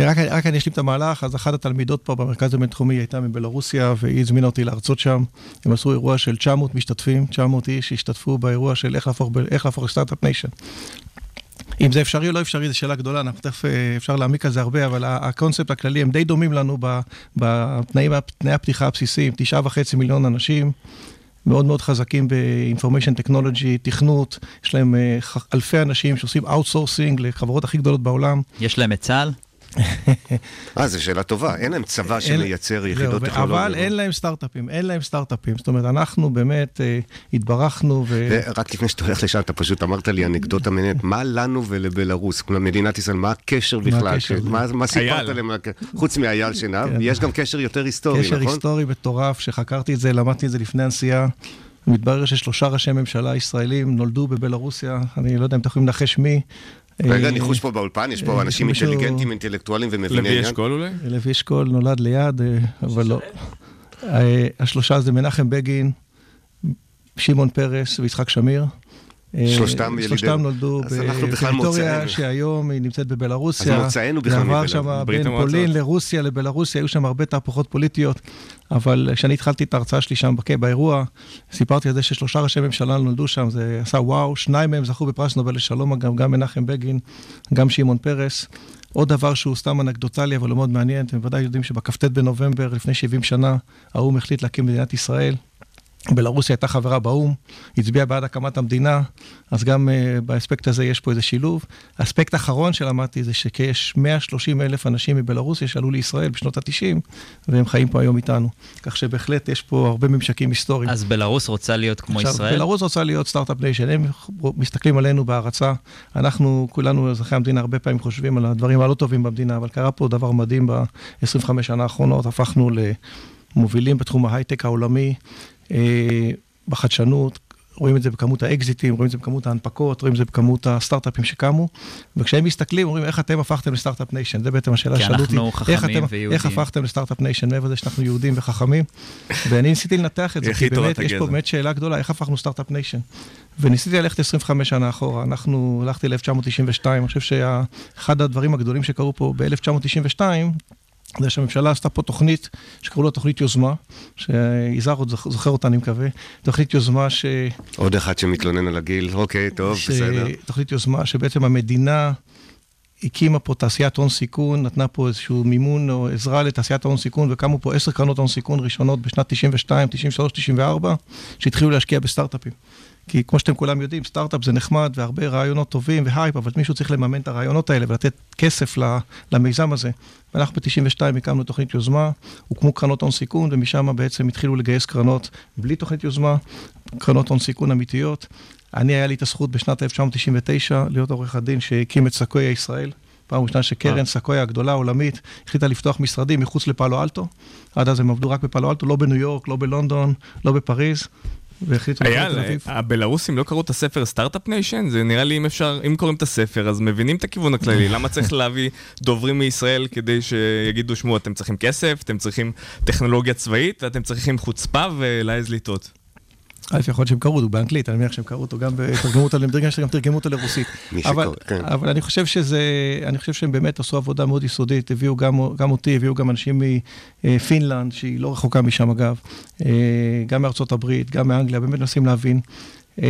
רק, רק אני אשלים את המהלך, אז אחת התלמידות פה במרכז הבינתחומי הייתה מבלרוסיה, והיא הזמינה אותי להרצות שם. הם עשו אירוע של 900 משתתפים, 900 איש השתתפו באירוע של איך להפוך, איך להפוך ל startup nation. אם זה אפשרי או לא אפשרי, זו שאלה גדולה, אנחנו תכף אה, אפשר להעמיק על זה הרבה, אבל הקונספט הכללי, הם די דומים לנו ב- בתנאים, תנאי הפתיחה הבסיסיים, תשעה וחצי מיליון אנשים. מאוד מאוד חזקים ב-information technology, תכנות, יש להם אה, אלפי אנשים שעושים outsourcing לחברות הכי גדולות בעולם. יש להם את צה"ל? אה, זו שאלה טובה. אין להם צבא שמייצר יחידות טכנולוגיות. אבל אין להם סטארט-אפים, אין להם סטארט-אפים. זאת אומרת, אנחנו באמת אה, התברכנו ו... ורק לפני שאתה הולך לשם, אתה פשוט אמרת לי אנקדוטה מעניינת, מה לנו ולבלרוס, כלומר מדינת ישראל, מה הקשר בכלל? מה סיפרת. להם? חוץ מאייל שנהב, כן. יש גם קשר יותר היסטורי, קשר נכון? היסטורי מטורף, שחקרתי את זה, למדתי את זה לפני הנסיעה. מתברר ששלושה ראשי ממשלה ישראלים נולדו בבלרוסיה, אני לא יודע אם אתם יכולים לנחש מי. רגע, אה, ניחוש פה באולפן, יש אה, פה אנשים מישהו- אינטליגנטים, אינטלקטואלים ומביני לוי עניין. אשכול אולי? לוי אשכול נולד ליד, אה, אבל לא. אה, השלושה זה מנחם בגין, שמעון פרס ויצחק שמיר. אה, שלושתם ילידי- שלושתם נולדו בטריטוריה. שהיום היא נמצאת בבלרוסיה. אז מוצאנו בכלל זה עבר שם בין. פולין לרוסיה לבלרוסיה, היו שם הרבה תהפוכות פוליטיות. אבל כשאני התחלתי את ההרצאה שלי שם בק- באירוע, סיפרתי על זה ששלושה ראשי ממשלה נולדו שם, זה עשה וואו, שניים מהם זכו בפרס נובל לשלום, אגב, גם מנחם בגין, גם שמעון פרס. עוד דבר שהוא סתם אנקדוטלי, אבל הוא מאוד מעניין, אתם ודאי יודעים שבכ"ט בנובמבר, לפני 70 שנה, האו"ם החליט להקים מדינת ישראל. בלרוסיה הייתה חברה באו"ם, הצביעה בעד הקמת המדינה, אז גם אה, באספקט הזה יש פה איזה שילוב. האספקט האחרון שלמדתי זה שיש 130 אלף אנשים מבלרוסיה שעלו לישראל בשנות ה-90, והם חיים פה היום איתנו. כך שבהחלט יש פה הרבה ממשקים היסטוריים. אז בלרוס רוצה להיות כמו עכשיו, ישראל? בלרוס רוצה להיות startup nation, הם מסתכלים עלינו בהערצה. אנחנו, כולנו, אזרחי המדינה, הרבה פעמים חושבים על הדברים הלא טובים במדינה, אבל קרה פה דבר מדהים ב-25 שנה האחרונות, הפכנו למובילים בתחום ההייטק העולמי, בחדשנות. רואים את זה בכמות האקזיטים, רואים את זה בכמות ההנפקות, רואים את זה בכמות הסטארט-אפים שקמו, וכשהם מסתכלים, אומרים, איך אתם הפכתם ל startup nation? זה בעצם השאלה כי ששאלו אותי. אנחנו חכמים איך אתם- ויהודים. איך הפכתם ל startup nation? מעבר לזה שאנחנו יהודים וחכמים. ואני ניסיתי לנתח את זה, כי באמת, יש פה. באמת שאלה גדולה, איך הפכנו startup nation? וניסיתי ללכת 25 שנה אחורה, אנחנו הלכתי ל-1992, אני חושב שאחד הדברים הגדולים שקרו פה ב-1992, זה שהממשלה עשתה פה תוכנית שקראו לה תוכנית יוזמה, שיזהר עוד זוכ- זוכר אותה, אני מקווה, תוכנית יוזמה ש... עוד אחד שמתלונן על הגיל, אוקיי, טוב, ש- בסדר. תוכנית יוזמה שבעצם המדינה הקימה פה תעשיית הון סיכון, נתנה פה איזשהו מימון או עזרה לתעשיית ההון סיכון, וקמו פה עשר קרנות הון סיכון ראשונות בשנת 92, 93, 94, שהתחילו להשקיע בסטארט-אפים. כי כמו שאתם כולם יודעים, סטארט-אפ זה נחמד והרבה רעיונות טובים והייפ, אבל מישהו צריך לממן את הרעיונות האלה ולתת כסף למיזם הזה. ואנחנו ב-92 הקמנו תוכנית יוזמה, הוקמו קרנות הון סיכון, ומשם בעצם התחילו לגייס קרנות בלי תוכנית יוזמה, קרנות הון סיכון אמיתיות. אני, היה לי את הזכות בשנת 1999 להיות עורך הדין שהקים את סקויה ישראל. פעם ראשונה שקרן סקויה הגדולה העולמית החליטה לפתוח משרדים מחוץ לפאלו אלטו. עד אז הם עבדו רק בפאלו אלטו, לא בניו יורק, לא בלונדון, לא בפריז. והחליטו בתל אייל, אביב. הבלרוסים לא קראו את הספר startup nation? זה נראה לי אם אפשר, אם קוראים את הספר אז מבינים את הכיוון הכללי. למה צריך להביא דוברים מישראל כדי שיגידו, שמעו, אתם צריכים כסף, אתם צריכים טכנולוגיה צבאית ואתם צריכים חוצפה ולהעז לטעות. א', יכול להיות שהם קראו אותו באנגלית, אני מניח שהם קראו אותו, גם תרגמו אותו למדרגה שגם תרגמו אותו לרוסית. אבל, כן. אבל אני חושב שזה, אני חושב שהם באמת עשו עבודה מאוד יסודית, הביאו גם, גם אותי, הביאו גם אנשים מפינלנד, שהיא לא רחוקה משם אגב, אה, גם מארצות הברית, גם מאנגליה, באמת מנסים להבין. אה,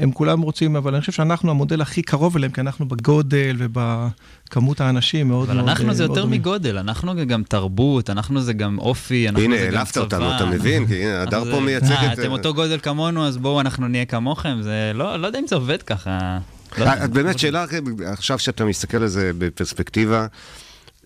הם כולם רוצים, אבל אני חושב שאנחנו המודל הכי קרוב אליהם, כי אנחנו בגודל ובכמות האנשים מאוד אבל מאוד... אנחנו זה מאוד יותר. מגודל, אנחנו זה גם תרבות, אנחנו זה גם אופי, אנחנו הנה, זה גם העלבת צבא. אותנו, אתה מבין? כי הנה, הדר פה זה- מייצג אה, את... אתם אותו גודל כמונו, אז בואו אנחנו נהיה כמוכם, זה לא לא יודע אם זה עובד ככה. לא. אה, באמת, שאלה, עכשיו שאתה מסתכל על זה בפרספקטיבה,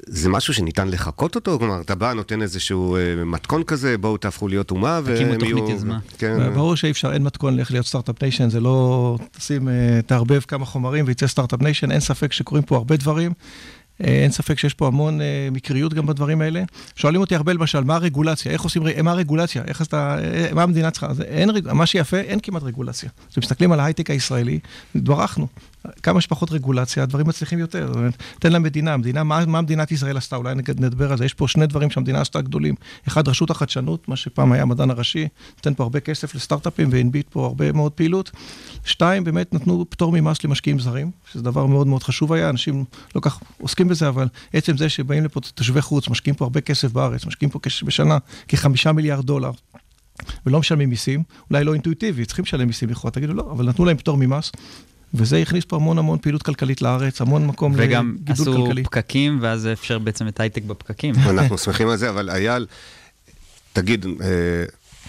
זה משהו שניתן לחקות אותו? כלומר, אתה בא, נותן איזשהו אה, מתכון כזה, בואו תהפכו להיות אומה, תקימו והם תוכנית יהיו... יוזמה. כן. ברור שאי אפשר, אין מתכון לאיך להיות startup nation, זה לא תשים, אה, תערבב כמה חומרים ויצא startup nation, אין ספק שקורים פה הרבה דברים. אה, אין ספק שיש פה המון אה, מקריות גם בדברים האלה. שואלים אותי הרבה למשל, מה הרגולציה? איך עושים, מה הרגולציה? איך אתה, אה, מה המדינה צריכה? אז אין, מה שיפה, אין כמעט רגולציה. כשמסתכלים על ההייטק הישראלי, התברכנו. כמה שפחות רגולציה, הדברים מצליחים יותר. תן למדינה, המדינה, מה, מה מדינת ישראל עשתה? אולי נדבר על זה. יש פה שני דברים שהמדינה עשתה גדולים. אחד, רשות החדשנות, מה שפעם היה המדען הראשי, נותן פה הרבה כסף לסטארט-אפים והנביט פה הרבה מאוד פעילות. שתיים, באמת נתנו פטור ממס למשקיעים זרים, שזה דבר מאוד מאוד חשוב היה, אנשים לא כך עוסקים בזה, אבל עצם זה שבאים לפה תושבי חוץ, משקיעים פה הרבה כסף בארץ, משקיעים פה בשנה כחמישה מיליארד דולר. ולא משלמים מיסים, אולי לא אינטואיטיבי, צריכים לשלם מיסים לכאורה, תגידו לא, אבל נתנו להם פטור ממס, וזה הכניס פה המון המון פעילות כלכלית לארץ, המון מקום וגם לגידול עשו כלכלי. פקקים, ואז אפשר בעצם את הייטק בפקקים. אנחנו שמחים על זה, אבל אייל, תגיד, אה,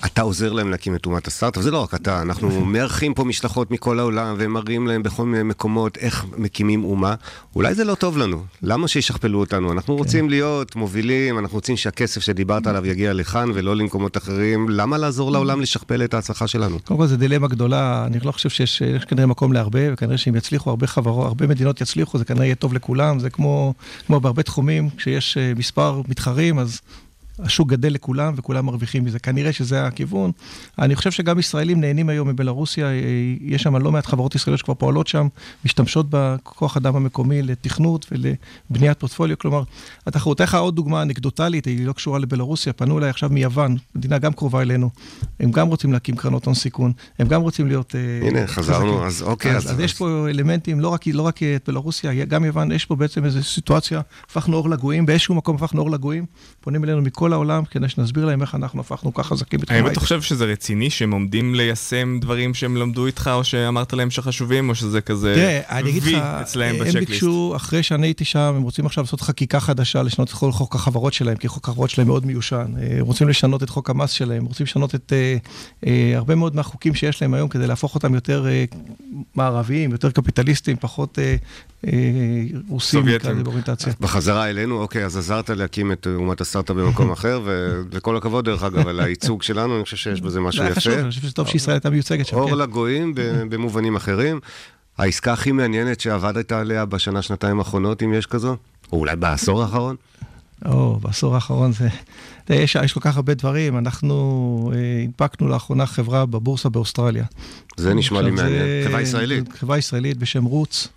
אתה עוזר להם להקים את אומת הסטארט-אפ, זה לא רק אתה, אנחנו מארחים פה משלחות מכל העולם ומראים להם בכל מיני מקומות איך מקימים אומה. אולי זה לא טוב לנו, למה שישכפלו אותנו? אנחנו רוצים להיות מובילים, אנחנו רוצים שהכסף שדיברת עליו יגיע לכאן ולא למקומות אחרים, למה לעזור לעולם לשכפל את ההצלחה שלנו? קודם כל זו דילמה גדולה, אני לא חושב שיש יש כנראה מקום להרבה, וכנראה שאם יצליחו הרבה חברות, הרבה מדינות יצליחו, זה כנראה יהיה טוב לכולם, זה כמו, כמו בהרבה תחומים, כשיש אה, מספר מתחרים, אז השוק גדל לכולם וכולם מרוויחים מזה. כנראה שזה הכיוון. אני חושב שגם ישראלים נהנים היום מבלרוסיה, אה, יש שם לא מעט חברות ישראליות שכבר פועלות שם, משתמשות בכוח אדם המקומי לתכנות ולבניית פורטפוליו. כלומר, התחרות, לך עוד דוגמה אנקדוטלית, היא לא קשורה לבלרוסיה, פנו אליי עכשיו מיוון, מדינה גם קרובה אלינו, הם גם רוצים להקים קרנות הון סיכון, הם גם רוצים להיות... אה, הנה, חזרנו. אז אוקיי, אז, אז- אז יש פה אלמנטים, לא רק, לא רק את בלרוסיה, גם יוון, יש פה בעצם איזו סיטואציה, הפכנו אור לגויים, באיזשהו מקום הפכנו אור לגויים, פונים אלינו מכל העולם כדי שנסביר להם איך אנחנו הפכנו כך חזקים בתחום האם אתה ההייטק. חושב שזה רציני שהם עומדים ליישם דברים שהם למדו איתך או שאמרת להם שחשובים או שזה כזה וי אצלהם הם בצ'קליסט? ביקשו, אחרי שאני הייתי שם, הם רוצים עכשיו לעשות חקיקה חדשה, לשנות את כל חוק החברות שלהם, כי חוק החברות שלהם מאוד מיושן. אה, הם רוצים לשנות את חוק המס שלהם, רוצים לשנות את אה, אה, הרבה מאוד מהחוקים שיש להם היום כדי להפוך אותם יותר מערביים, יותר קפיטליסטיים, פחות רוסים, נקרא. לזה באוריינטציה. בחזרה אלינו, אוקיי, אז עזרת להקים את אומת הסטארט-אפ במקום אחר, וכל הכבוד דרך אגב על הייצוג שלנו, אני חושב שיש בזה משהו זה היה חשוב, יפה. אני חושב שזה טוב שישראל הייתה מיוצגת שם, אור כן. לגויים במובנים אחרים. העסקה הכי מעניינת שעבדת עליה בשנה, שנתיים האחרונות, אם יש כזו? או אולי בעשור האחרון? או, בעשור האחרון זה... יש, יש כל כך הרבה דברים. אנחנו אה, הנפקנו לאחרונה חברה בבורסה באוסטרליה. זה נשמע לי מעניין. זה- חברה ישראלית. חברה ישראלית בשם רוץ,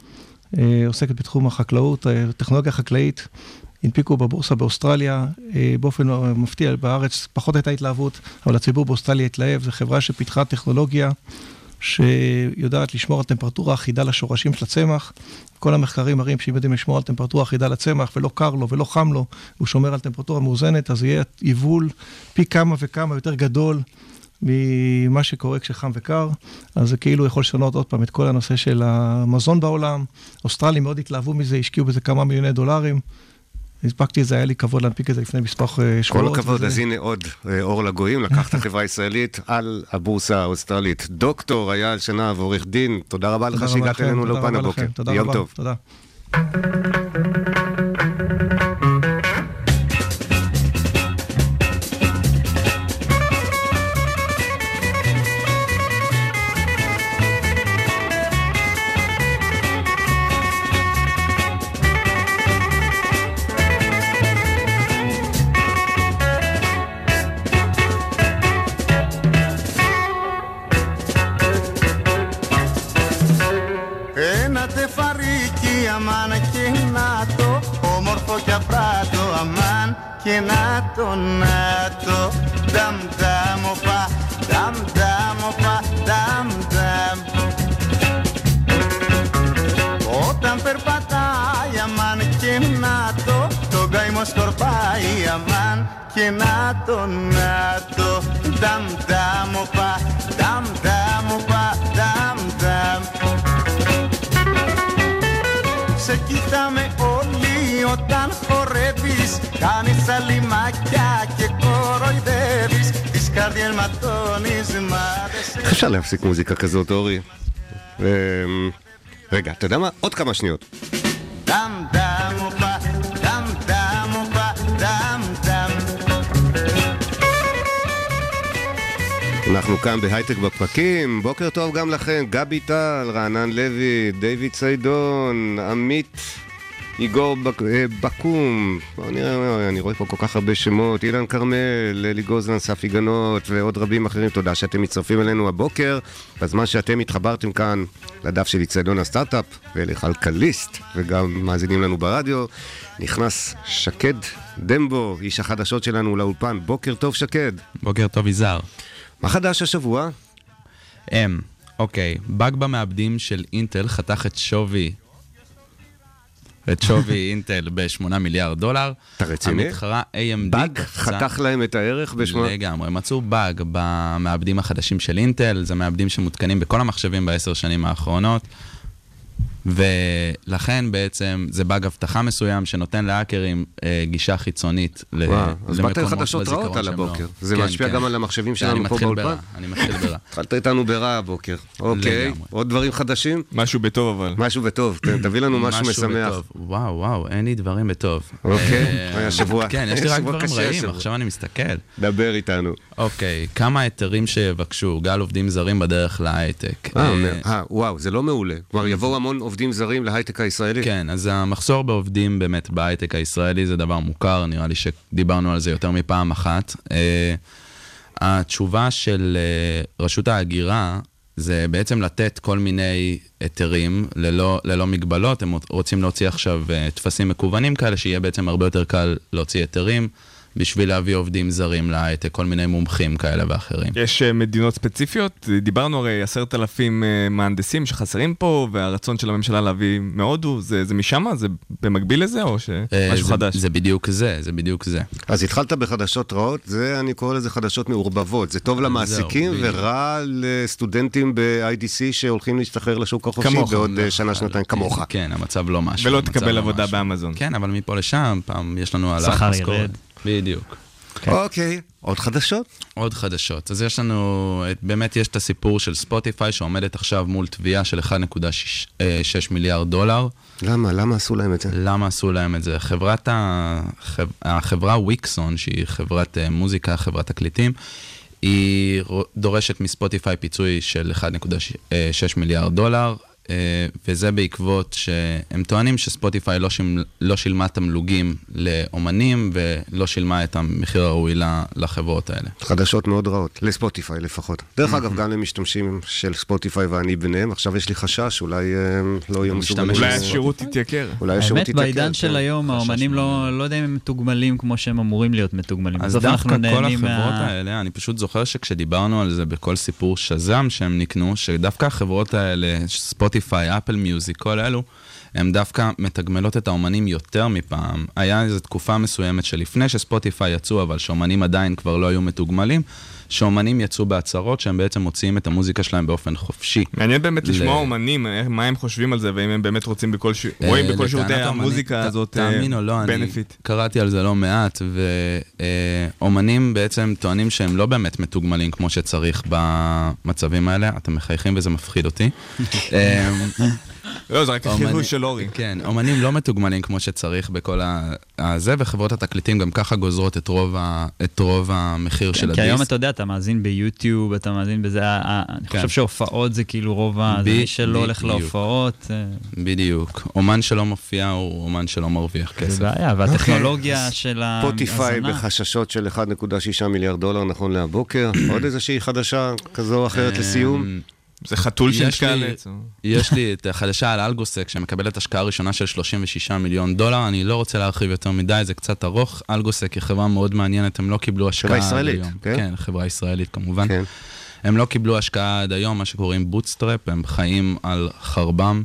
אה, עוסקת בתחום החקלאות, אה, טכנולוגיה חקלאית. הנפיקו בבורסה באוסטרליה, אה, באופן מפתיע, בארץ פחות הייתה התלהבות, אבל הציבור באוסטרליה התלהב, זו חברה שפיתחה טכנולוגיה שיודעת לשמור על טמפרטורה אחידה לשורשים של הצמח. כל המחקרים מראים שאם יודעים לשמור על טמפרטורה אחידה לצמח ולא קר לו ולא חם לו, הוא שומר על טמפרטורה מאוזנת, אז יהיה יבול פי כמה וכמה יותר גדול ממה שקורה כשחם וקר, אז זה כאילו יכול לשנות עוד פעם את כל הנושא של המזון בעולם. אוסטרלים מאוד התלהבו מזה, השקיעו בזה כמה מיליוני דולרים. הספקתי את זה, היה לי כבוד להנפיק את זה לפני מספר אה, שבועות. כל הכבוד, וזה- אז הנה עוד אה, אור לגויים, לקחת חברה ישראלית על הבורסה האוסטרלית. דוקטור אייל שנהב, עורך דין, תודה רבה לך שהגעת אלינו רבה הבוקר. יום טוב. תודה. γονάτο. Δαμ δαμ οπα, δαμ δαμ οπα, δαμ δαμ. Όταν περπατάει αμάν και να το Το καημό σκορπάει αμάν και να το να το Δαμ δαμ οπα, δαμ δαμ οπα, δαμ δαμ. Σε κοιτάμε όλοι όταν χορεύεις Κάνεις αλήμα איך אפשר להפסיק מוזיקה כזאת, אורי? רגע, אתה יודע מה? עוד כמה שניות. אנחנו כאן בהייטק בפקקים, בוקר טוב גם לכם, גבי טל, רענן לוי, דיוויד סיידון, עמית איגור בק... אה, בקום, בוא נראה, אני רואה פה כל כך הרבה שמות, אילן כרמל, אלי גוזלן, ספי גנות ועוד רבים אחרים, תודה שאתם מצטרפים אלינו הבוקר, בזמן שאתם התחברתם כאן לדף של איצטדיון הסטארט-אפ ולכלכליסט, וגם מאזינים לנו ברדיו, נכנס שקד דמבו, איש החדשות שלנו לאולפן, בוקר טוב שקד. בוקר טוב יזהר. מה חדש השבוע? אמ, אוקיי, באג במעבדים של אינטל חתך את שווי... את שווי אינטל ב-8 מיליארד דולר. אתה רציני? המתחרה AMD באג קפצה- חתך להם את הערך בשמונה... לגמרי, מצאו באג במעבדים החדשים של אינטל, זה מעבדים שמותקנים בכל המחשבים בעשר שנים האחרונות. ולכן בעצם זה באג אבטחה מסוים שנותן להאקרים אה, גישה חיצונית ל- וואו, אז באת לחדשות רעות על שהם לא- הבוקר. זה כן, משפיע כן. גם על המחשבים שלנו פה מתחיל באולפן? ברע, אני מתחיל ברע. התחלת איתנו ברע הבוקר. אוקיי, לגמרי. עוד דברים חדשים? משהו בטוב אבל. משהו בטוב, תן, תביא לנו משהו משמח. וואו, וואו, אין לי דברים בטוב. אוקיי, אה, היה שבוע. כן, יש לי רק דברים רעים. עכשיו אני מסתכל. דבר איתנו. אוקיי, כמה היתרים שיבקשו, גל עובדים זרים בדרך להייטק. אה, אה, אה, וואו, זה לא מעולה. כלומר, יבואו המון עובדים זרים להייטק הישראלי? כן, אז המחסור בעובדים באמת בהייטק הישראלי זה דבר מוכר, נראה לי שדיברנו על זה יותר מפעם אחת. אה, התשובה של אה, רשות ההגירה זה בעצם לתת כל מיני היתרים ללא, ללא מגבלות, הם רוצים להוציא עכשיו אה, טפסים מקוונים כאלה, שיהיה בעצם הרבה יותר קל להוציא היתרים. בשביל להביא עובדים זרים להייטק, כל מיני מומחים כאלה ואחרים. יש אה, מדינות ספציפיות? דיברנו הרי עשרת אלפים אה, מהנדסים שחסרים פה, והרצון של הממשלה להביא מהודו, זה, זה משם? זה במקביל לזה, או אה, שמשהו זה, חדש? זה בדיוק זה, זה בדיוק זה. אז התחלת בחדשות רעות, זה, אני קורא לזה חדשות מעורבבות. זה טוב למעסיקים בדיוק. ורע לסטודנטים ב-IDC שהולכים להשתחרר לשוק החופשי כמוך. בעוד אה, שנה-שנתיים כמוך. כן, המצב לא משהו. ולא תקבל לא עבודה משהו. באמזון. כן, אבל מפה לשם, פעם יש לנו העלאת משכורת. בדיוק. אוקיי, עוד חדשות? עוד חדשות. אז יש לנו, באמת יש את הסיפור של ספוטיפיי שעומדת עכשיו מול תביעה של 1.6 מיליארד דולר. למה? למה עשו להם את זה? למה עשו להם את זה? חברת ה... חב- החברה וויקסון, שהיא חברת אה, מוזיקה, חברת תקליטים, היא דורשת מספוטיפיי פיצוי של 1.6 מיליארד דולר, אה, וזה בעקבות שהם טוענים שספוטיפיי לא, שימ... לא שילמה תמלוגים לאומנים ולא שילמה את המחיר הראוי לחברות האלה. חדשות מאוד רעות, לספוטיפיי לפחות. דרך אגב, גם למשתמשים של ספוטיפיי ואני ביניהם, עכשיו יש לי חשש, אולי אה, לא יהיו מסוגלים... אולי אה, השירות יתייקר. אולי השירות האמת, יתייקר. בעידן של כן. היום, האומנים לא. לא יודע אם הם מתוגמלים כמו שהם אמורים להיות מתוגמלים. אז דווקא כל החברות מה... האלה, אני פשוט זוכר שכשדיברנו על זה בכל סיפור שזם שהם נקנו, שדווקא החברות האלה, ספוטיפיי, אפל מיוזיק, כל אלו, הן דווקא מתגמלות את האומנים יותר מפעם. היה איזו תקופה מסוימת שלפני שספוטיפיי יצאו, אבל שאומנים עדיין כבר לא היו מתוגמלים, שאומנים יצאו בהצהרות שהם בעצם מוציאים את המוזיקה שלהם באופן חופשי. מעניין באמת לשמוע ל- אומנים, אה, מה הם חושבים על זה, והאם הם באמת רוצים בכל ש... רואים אה, בכל לטענת שירותי המוזיקה ת- הזאת תאמין או לא, אני בנפיט. קראתי על זה לא מעט, ואומנים בעצם טוענים שהם לא באמת מתוגמלים כמו שצריך במצבים האלה. אתם מחייכים וזה מפחיד אותי. לא, זה רק החירוש של אורי. כן, אומנים לא מתוגמלים כמו שצריך בכל הזה, וחברות התקליטים גם ככה גוזרות את רוב ה- את רוב המחיר של כן, הדיסק. כי היום אתה יודע, אתה מאזין ביוטיוב, אתה מאזין בזה, אני כן. חושב שהופעות זה כאילו רוב ה... זה מי שלא הולך. להופעות, אה, בדיוק. אומן שלא מופיע הוא אומן שלא מרוויח זה כסף. בעיה, והטכנולוגיה של ספוטיפיי ההאזנה. בחששות של 1.6 מיליארד דולר נכון להבוקר. עוד איזושהי חדשה כזו או אחרת אמ, לסיום? זה חתול עץ. או- יש לי את החדשה על AlgoSec שמקבלת השקעה ראשונה של 36 מיליון דולר, אני לא רוצה להרחיב יותר מדי, זה קצת ארוך. AlgoSec היא חברה מאוד מעניינת, הם לא קיבלו השקעה חברה ישראלית, היום. כן? כן, חברה ישראלית כמובן. כן. הם לא קיבלו השקעה עד היום, מה שקוראים bootstrap, הם חיים על חרבם.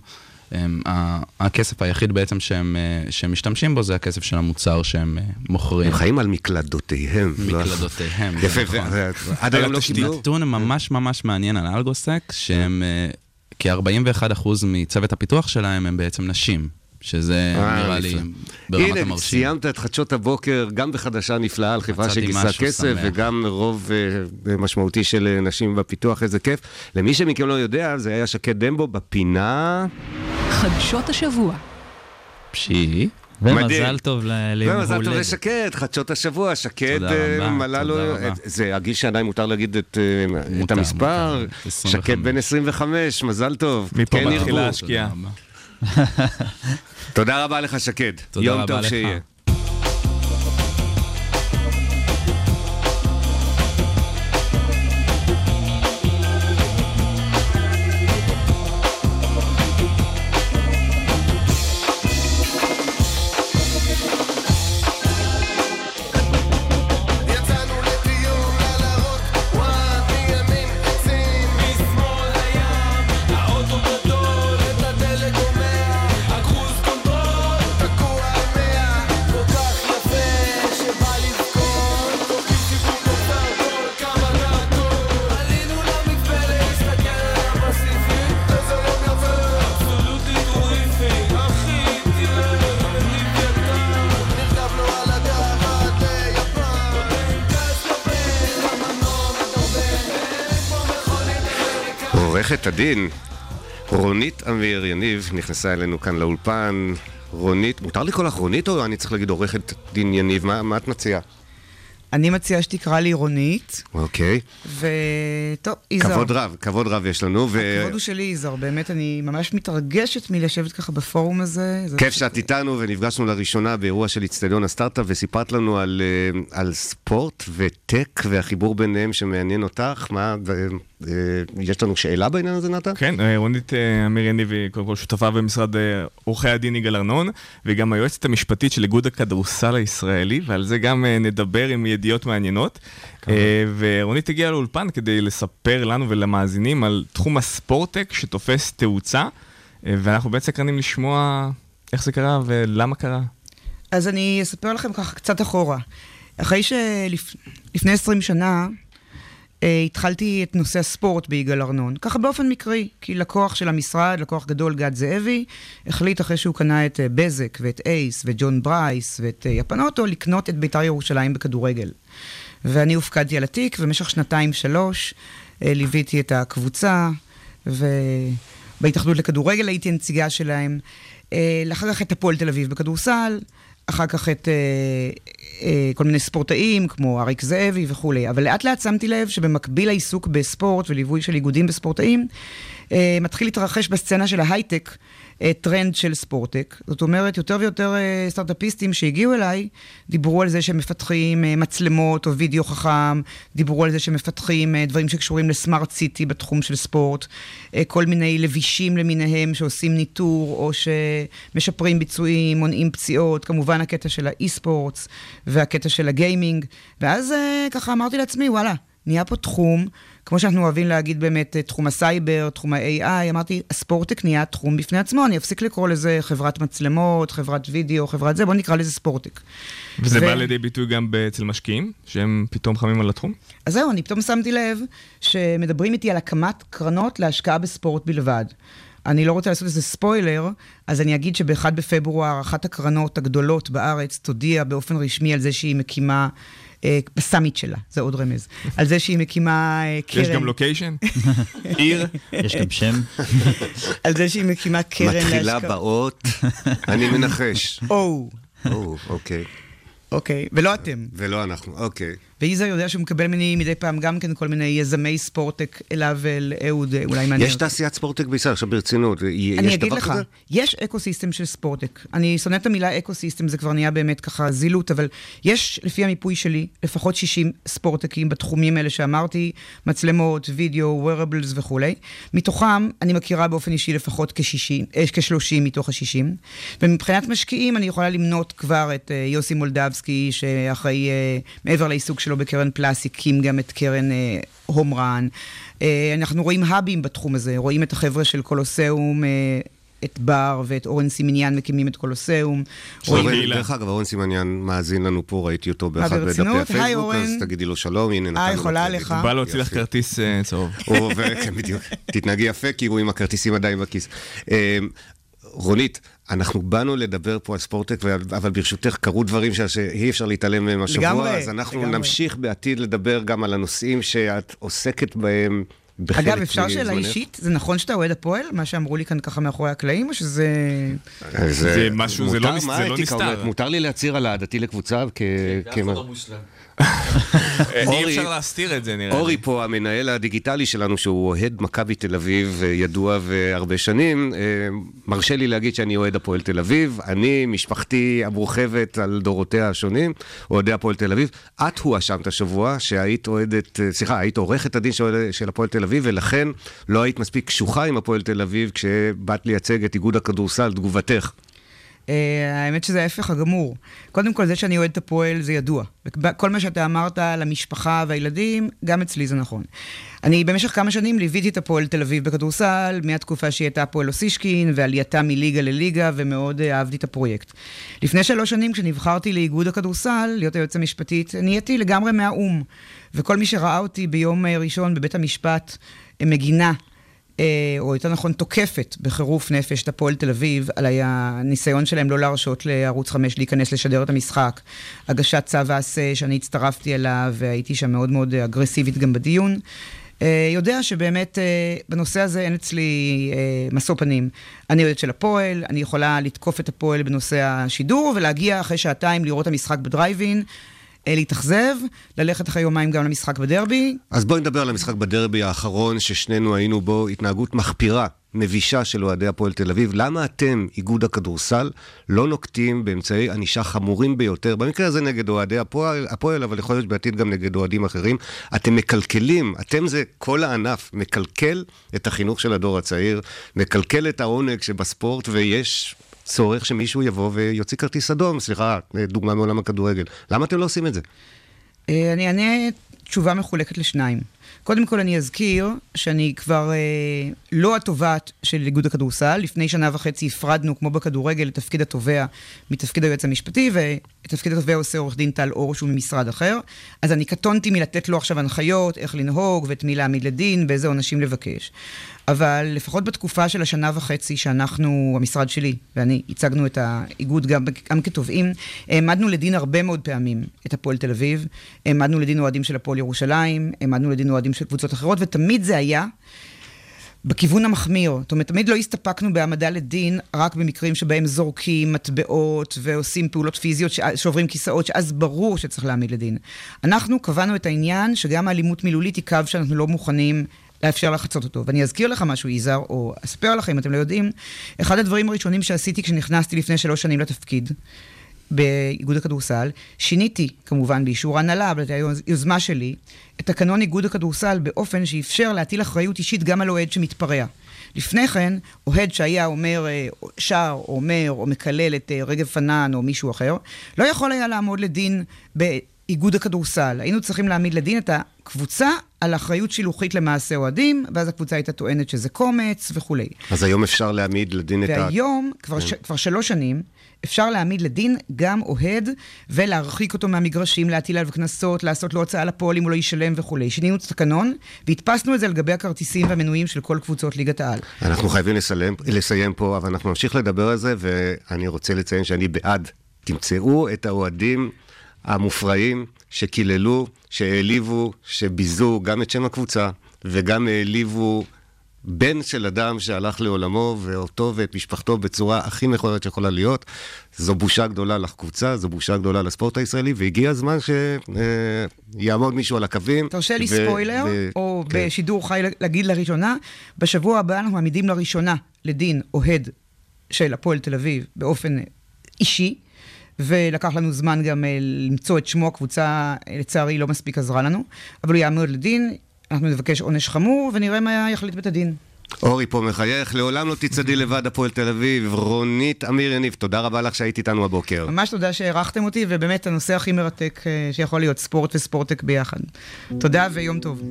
הם, ה- הכסף היחיד בעצם שהם, אה, שהם משתמשים בו זה הכסף של המוצר שהם אה, מוכרים. הם חיים על מקלדותיהם. לא? מקלדותיהם. יפה, נכון. עד היום לא קיבלו? נתון ממש ממש מעניין על AlgoSec, שהם אה, כ-41% מצוות הפיתוח שלהם הם בעצם נשים, שזה אה, נראה לי. ברמת הנה, המרשים. סיימת את חדשות הבוקר, גם בחדשה נפלאה על חברה שגייסה כסף, שמח. וגם רוב אה, משמעותי של אה, נשים בפיתוח, איזה כיף. למי שמכם לא יודע, זה היה שקד דמבו בפינה... חדשות השבוע. פשי. מדהים. ומזל טוב ל- ליום ומזל טוב הולדת. לשקד, חדשות השבוע, שקד מלא לו... זה הגיל שעדיין מותר להגיד את המספר. מותר, 25. שקד בן 25, מזל טוב. מפה כן מתחילה. השקיעה. תודה רבה. תודה רבה לך, שקד. תודה יום רבה טוב לך. שיהיה. עורכת הדין רונית אמיר יניב נכנסה אלינו כאן לאולפן. רונית, מותר לקרוא לך רונית או אני צריך להגיד עורכת דין יניב? מה, מה את מציעה? אני מציעה שתקרא לי רונית, אוקיי. וטוב, יזהר. כבוד רב, כבוד רב יש לנו. ו... הכבוד הוא שלי, יזהר. באמת, אני ממש מתרגשת מלשבת ככה בפורום הזה. זה כיף שאת איתנו, ונפגשנו לראשונה באירוע של איצטדיון הסטארט-אפ, וסיפרת לנו על, אה, על ספורט וטק והחיבור ביניהם שמעניין אותך. מה, יש לנו שאלה בעניין הזה, נתן? כן, אה, רונית אה, אמיר יניב היא קודם כל שותפה במשרד אה, עורכי הדין יגאל ארנון, והיא גם היועצת המשפטית של איגוד הכדורסל הישראלי, ועל זה גם אה, נדבר עם ידיעות מעניינות. אה, ורונית הגיעה לאולפן כדי לספר לנו ולמאזינים על תחום הספורטק שתופס תאוצה, אה, ואנחנו באמת סקרנים לשמוע איך זה קרה ולמה קרה. אז אני אספר לכם ככה קצת אחורה. אחרי שלפני 20 שנה אה, התחלתי את נושא הספורט ביגאל ארנון, ככה באופן מקרי, כי לקוח של המשרד, לקוח גדול, גד זאבי, החליט אחרי שהוא קנה את אה, בזק ואת אייס וג'ון ברייס ואת אה, יפנוטו, לקנות את בית"ר ירושלים בכדורגל. ואני הופקדתי על התיק, ובמשך שנתיים-שלוש אה, ליוויתי את הקבוצה, ובהתאחדות לכדורגל הייתי הנציגה שלהם. אה, אחר כך את הפועל תל אביב בכדורסל, אחר כך את אה, אה, כל מיני ספורטאים, כמו אריק זאבי וכולי. אבל לאט לאט שמתי לב שבמקביל לעיסוק בספורט וליווי של איגודים בספורטאים, אה, מתחיל להתרחש בסצנה של ההייטק אה, טרנד של sportech. זאת אומרת, יותר ויותר אה, סטארט-אפיסטים שהגיעו אליי, דיברו על זה שהם מפתחים אה, מצלמות או וידאו חכם, דיברו על זה שהם מפתחים אה, דברים שקשורים ל smart city בתחום של ספורט, אה, כל מיני לבישים למיניהם שעושים ניטור או שמשפרים ביצועים, מונעים פציעות, כמובן הקטע של ה e-sports והקטע של הגיימינג, ואז אה, ככה אמרתי לעצמי, וואלה, נהיה פה תחום, כמו שאנחנו אוהבים להגיד באמת, אה, תחום הסייבר, תחום ה-AI, אמרתי, ה sportech נהיה תחום בפני עצמו, אני אפסיק לקרוא לזה חברת מצלמות, חברת וידאו, חברת זה, בוא נקרא לזה sportech. וזה ו- בא לידי ביטוי גם אצל משקיעים, שהם פתאום חמים על התחום? אז זהו, אני פתאום שמתי לב שמדברים איתי על הקמת קרנות להשקעה בספורט בלבד. אני לא רוצה לעשות איזה ספוילר, אז אני אגיד שב-1 בפברואר אחת הקרנות הגדולות בארץ תודיע באופן רשמי על זה שהיא מקימה, בסאמיט שלה, זה עוד רמז, על זה שהיא מקימה אה, קרן. יש גם לוקיישן? עיר? יש גם שם? על זה שהיא מקימה קרן מתחילה. באות, אני מנחש. או, או, אוקיי. אוקיי, ולא אתם. ולא אנחנו, אוקיי. ויזהר יודע שהוא מקבל ממני מדי פעם גם כן כל מיני יזמי ספורטק אליו ואהוד, אה, אולי מעניין. יש תעשיית sportech בישראל, עכשיו ברצינות, אני יש אגיד דבר לך, כזה? יש ecosystem של sportech. אני שונא את המילה ecosystem, זה כבר נהיה באמת ככה זילות, אבל יש, לפי המיפוי שלי, לפחות 60 ספורטקים בתחומים האלה שאמרתי, מצלמות, וידאו, wearables וכולי. מתוכם, אני מכירה באופן אישי לפחות כ-60, אה, כ-30 מתוך ה-60. ומבחינת משקיעים, אני יכולה למנות כבר את אה, יוסי מולדבסקי, שאחראי, אה, מעבר לעיסוק שלו בקרן פלאס, הקים גם את קרן אה, הום רן. אה, אנחנו רואים האבים בתחום הזה, רואים את החבר'ה של קולוסיאום. אה, את בר ואת אורן סימניאן מקימים את קולוסיאום. אורן, דרך אגב, אורן סימניאן מאזין לנו פה, ראיתי אותו באחד אה? היי, הפייסבוק, אורן. אז תגידי לו שלום, הנה נתנו אה, לו יכולה. לך. בא להוציא לך. כרטיס אה, צהוב. הוא עובר, כן, בדיוק. תתנהגי יפה, כי הוא עם הכרטיסים עדיין בכיס. אה, רונית, אנחנו באנו לדבר פה על ספורטק, אבל ברשותך קרו דברים ש- שאי אפשר להתעלם מהם השבוע, לגמרי, אז אנחנו לגמרי. נמשיך בעתיד לדבר גם על הנושאים שאת עוסקת בהם אגב, אפשר. שאלה אישית? זה נכון שאתה אוהד הפועל? מה שאמרו לי כאן ככה מאחורי הקלעים, או שזה... זה משהו, זה לא זה לא נסתר. מותר לי להצהיר על אהדתי לקבוצה כ... אי אפשר להסתיר את זה, נראה לי. אורי פה, המנהל הדיגיטלי שלנו, שהוא אוהד מכבי תל אביב, אה, ידוע והרבה שנים, אה, מרשה לי להגיד שאני אוהד הפועל תל אביב. אני, משפחתי המורחבת על דורותיה השונים, אוהדי הפועל תל אביב. את הואשמת השבוע שהיית אוהדת, אה, סליחה, היית עורכת הדין של, של הפועל תל אביב, ולכן לא היית מספיק קשוחה עם הפועל תל אביב כשבאת לייצג את איגוד הכדורסל, תגובתך. אה, האמת שזה ההפך הגמור. קודם כל, זה שאני אוהד את הפועל זה ידוע. כל מה שאתה אמרת על המשפחה והילדים, גם אצלי זה נכון. אני במשך כמה שנים ליוויתי את הפועל תל אביב בכדורסל, מהתקופה שהיא הייתה הפועל אוסישקין, ועלייתה מליגה לליגה, ומאוד אה, אהבתי את הפרויקט. לפני שלוש שנים, כשנבחרתי לאיגוד הכדורסל, להיות היועץ המשפטית, נהייתי לגמרי מהאו"ם. וכל מי שראה אותי ביום אה, ראשון בבית המשפט מגינה או יותר נכון תוקפת בחירוף נפש את הפועל תל אביב על הניסיון שלהם לא להרשות לערוץ 5 להיכנס לשדר את המשחק. הגשת צו העשה שאני הצטרפתי אליו והייתי שם מאוד מאוד אגרסיבית גם בדיון. אה, יודע שבאמת אה, בנושא הזה אין אצלי אה, משוא פנים. אני אוהדת של הפועל, אני יכולה לתקוף את הפועל בנושא השידור ולהגיע אחרי שעתיים לראות המשחק בדרייבין. להתאכזב, ללכת אחרי יומיים גם למשחק בדרבי, אז בואי נדבר על המשחק בדרבי האחרון ששנינו היינו בו, התנהגות מחפירה, מבישה של אוהדי הפועל תל אביב. למה אתם, איגוד הכדורסל, לא נוקטים באמצעי ענישה חמורים ביותר, במקרה הזה נגד אוהדי הפועל, הפועל, אבל יכול להיות בעתיד גם נגד אוהדים אחרים. אתם מקלקלים, אתם זה כל הענף, מקלקל את החינוך של הדור הצעיר, מקלקל את העונג שבספורט, ויש... צורך שמישהו יבוא ויוציא כרטיס אדום, סליחה, דוגמה מעולם הכדורגל. למה אתם לא עושים את זה? אה, אני אענה תשובה מחולקת לשניים. קודם כל אני אזכיר שאני כבר אה, לא התובעת של איגוד הכדורסל. לפני שנה וחצי הפרדנו, כמו בכדורגל, את תפקיד התובע מתפקיד היועץ המשפטי, ואת תפקיד התובע עושה עורך דין טל אור, שהוא ממשרד אחר. אז אני קטונתי מלתת לו עכשיו הנחיות, איך לנהוג, ואת מי להעמיד לדין, ואיזה עונשים לבקש. אבל לפחות בתקופה של השנה וחצי שאנחנו, המשרד שלי ואני, הצגנו את האיגוד גם, גם כתובעים, העמדנו לדין הרבה מאוד פעמים את הפועל תל אביב, העמדנו לדין אוהדים של הפועל ירושלים, העמדנו לדין אוהדים של קבוצות אחרות, ותמיד זה היה בכיוון המחמיר. זאת אומרת, תמיד לא הסתפקנו בהעמדה לדין רק במקרים שבהם זורקים מטבעות ועושים פעולות פיזיות, ש- שוברים כיסאות, שאז ברור שצריך להעמיד לדין. אנחנו קבענו את העניין שגם האלימות מילולית היא קו שאנחנו לא מוכנים לאפשר לחצות אותו. ואני אזכיר לך משהו, יזהר, או אספר לכם, אם אתם לא יודעים, אחד הדברים הראשונים שעשיתי כשנכנסתי לפני שלוש שנים לתפקיד, באיגוד הכדורסל, שיניתי, כמובן באישור ההנהלה, אבל זו יוזמה שלי, את תקנון איגוד הכדורסל באופן שאפשר להטיל אחריות אישית גם על אוהד שמתפרע. לפני כן, אוהד שהיה אומר, אה, שר, או אומר, או מקלל את אה, רגב פנן או מישהו אחר, לא יכול היה לעמוד לדין באיגוד הכדורסל. היינו צריכים להעמיד לדין את הקבוצה על אחריות שילוחית למעשה אוהדים, ואז הקבוצה הייתה טוענת שזה קומץ וכולי. אז היום אפשר להעמיד לדין את ה... והיום, כבר, כן. ש... כבר שלוש שנים, אפשר להעמיד לדין גם אוהד ולהרחיק אותו מהמגרשים, להטיל עליו קנסות, לעשות לו הוצאה לפועל אם הוא לא ישלם וכולי. שינינו את התקנון והדפסנו את זה על גבי הכרטיסים והמנויים של כל קבוצות ליגת העל. אנחנו חייבים לסיים, לסיים פה, אבל אנחנו נמשיך לדבר על זה, ואני רוצה לציין שאני בעד. תמצאו את האוהדים המופרעים שקיללו, שהעליבו, שביזו גם את שם הקבוצה, וגם העליבו בן של אדם שהלך לעולמו, ואותו ואת משפחתו בצורה הכי מכוערת שיכולה להיות. זו בושה גדולה לקבוצה, זו בושה גדולה לספורט הישראלי, והגיע הזמן שיעמוד מישהו על הקווים. תרשה לי ו- ספוילר, ו- או כן. בשידור חי להגיד לראשונה, בשבוע הבא אנחנו מעמידים לראשונה לדין אוהד של הפועל תל אביב באופן אישי. ולקח לנו זמן גם אה, למצוא את שמו, הקבוצה אה, לצערי לא מספיק עזרה לנו, אבל הוא יעמוד לדין, אנחנו נבקש עונש חמור ונראה מה יחליט בית הדין. אורי פה מחייך, לעולם לא תצעדי לבד הפועל תל אביב. רונית אמיר יניב, תודה רבה לך שהיית איתנו הבוקר. ממש תודה שהערכתם אותי, ובאמת הנושא הכי מרתק אה, שיכול להיות, ספורט וספורטק ביחד. תודה ויום טוב.「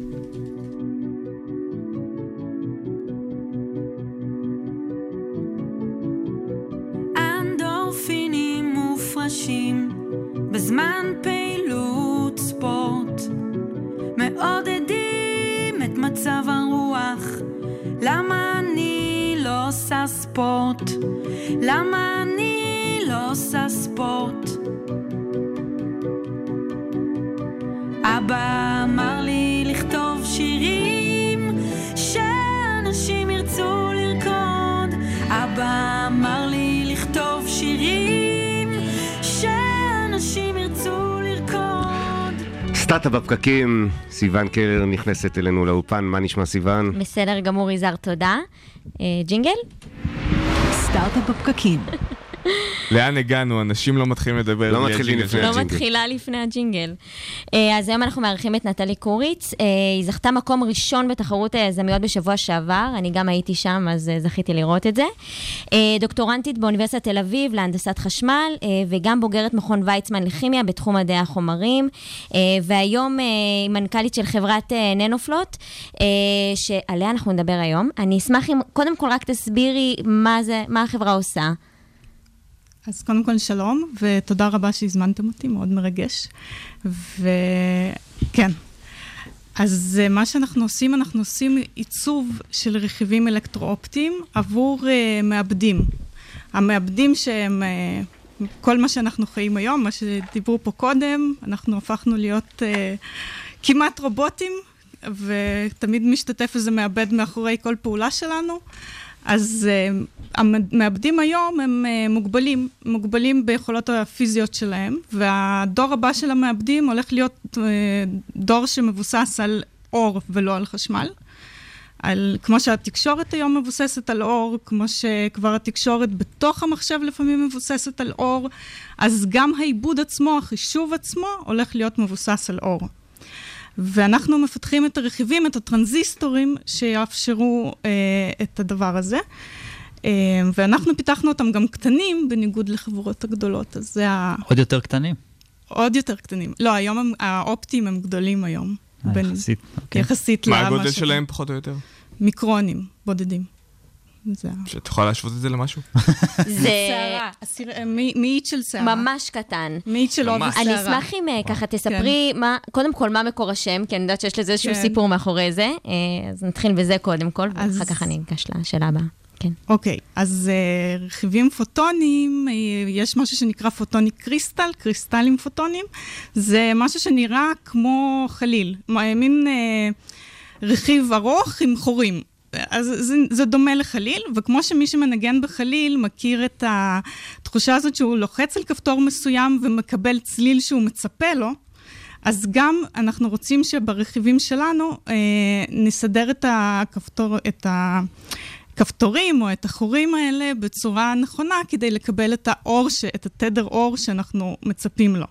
אנשים בזמן פעילות ספורט מעודדים את מצב הרוח למה אני לא עושה ספורט? למה אני לא עושה ספורט? אבא אמר לי לכתוב שירים שאנשים ירצו לרקוד אבא אמר לי לכתוב שירים סטארט-אפ בפקקים, סיון קלר נכנסת אלינו לאולפן, מה נשמע סיון? בסדר גמור, יזהר, תודה. אה, ג'ינגל? סטארט-אפ בפקקים. לאן הגענו? אנשים לא מתחילים לדבר. לא מתחילים הג'ינגל לפני שלהם. לא מתחילה לפני הג'ינגל. אה, אז היום אנחנו מארחים את נטלי קוריץ. אה, היא זכתה מקום ראשון בתחרות היזמיות בשבוע שעבר, אני גם הייתי שם, אז אה, זכיתי לראות את זה. דוקטורנטית באוניברסיטת תל אביב להנדסת חשמל, וגם בוגרת מכון ויצמן לכימיה בתחום מדעי החומרים, והיום היא מנכ"לית של חברת ננופלוט, שעליה אנחנו נדבר היום. אני אשמח אם קודם כל רק תסבירי מה זה, מה החברה עושה. אז קודם כל שלום, ותודה רבה שהזמנתם אותי, מאוד מרגש. וכן, אז אה, מה שאנחנו עושים, אנחנו עושים עיצוב של רכיבים אלקטרואופטיים עבור uh, מעבדים. המעבדים שהם, uh, כל מה שאנחנו חיים היום, מה שדיברו פה קודם, אנחנו הפכנו להיות uh, כמעט רובוטים, ותמיד משתתף איזה מעבד מאחורי כל פעולה שלנו. אז uh, המעבדים היום הם uh, מוגבלים, מוגבלים ביכולות הפיזיות שלהם, והדור הבא של המעבדים הולך להיות uh, דור שמבוסס על אור ולא על חשמל. על, כמו שהתקשורת היום מבוססת על אור, כמו שכבר התקשורת בתוך המחשב לפעמים מבוססת על אור, אז גם העיבוד עצמו, החישוב עצמו, הולך להיות מבוסס על אור. ואנחנו מפתחים את הרכיבים, את הטרנזיסטורים, שיאפשרו אה, את הדבר הזה. אה, ואנחנו פיתחנו אותם גם קטנים, בניגוד לחברות הגדולות, אז זה ה... עוד יותר קטנים. עוד יותר קטנים. לא, היום הם, האופטיים הם גדולים היום. אה, בין- יחסית, אוקיי. יחסית מה למה הגודל ש- שלהם פחות או יותר? מיקרונים, בודדים. זה. שאת יכולה להשוות את זה למשהו? זה שערה, אה, מי- מאית של שערה. ממש קטן. מאית של עוב ממש. השערה. אני אשמח אם אה, ככה תספרי, מה, קודם כל, מה מקור השם, כי אני יודעת שיש לזה איזשהו כן. סיפור מאחורי זה. אה, אז נתחיל בזה קודם כל, ואחר כך אני אגש לשאלה הבאה. כן. אוקיי, אז uh, רכיבים פוטונים, יש משהו שנקרא פוטוני קריסטל, קריסטלים פוטונים. זה משהו שנראה כמו חליל, מין uh, רכיב ארוך עם חורים. אז זה, זה דומה לחליל, וכמו שמי שמנגן בחליל מכיר את התחושה הזאת שהוא לוחץ על כפתור מסוים ומקבל צליל שהוא מצפה לו, אז גם אנחנו רוצים שברכיבים שלנו אה, נסדר את הכפתור, את הכפתורים או את החורים האלה בצורה נכונה כדי לקבל את האור, ש, את התדר אור שאנחנו מצפים לו.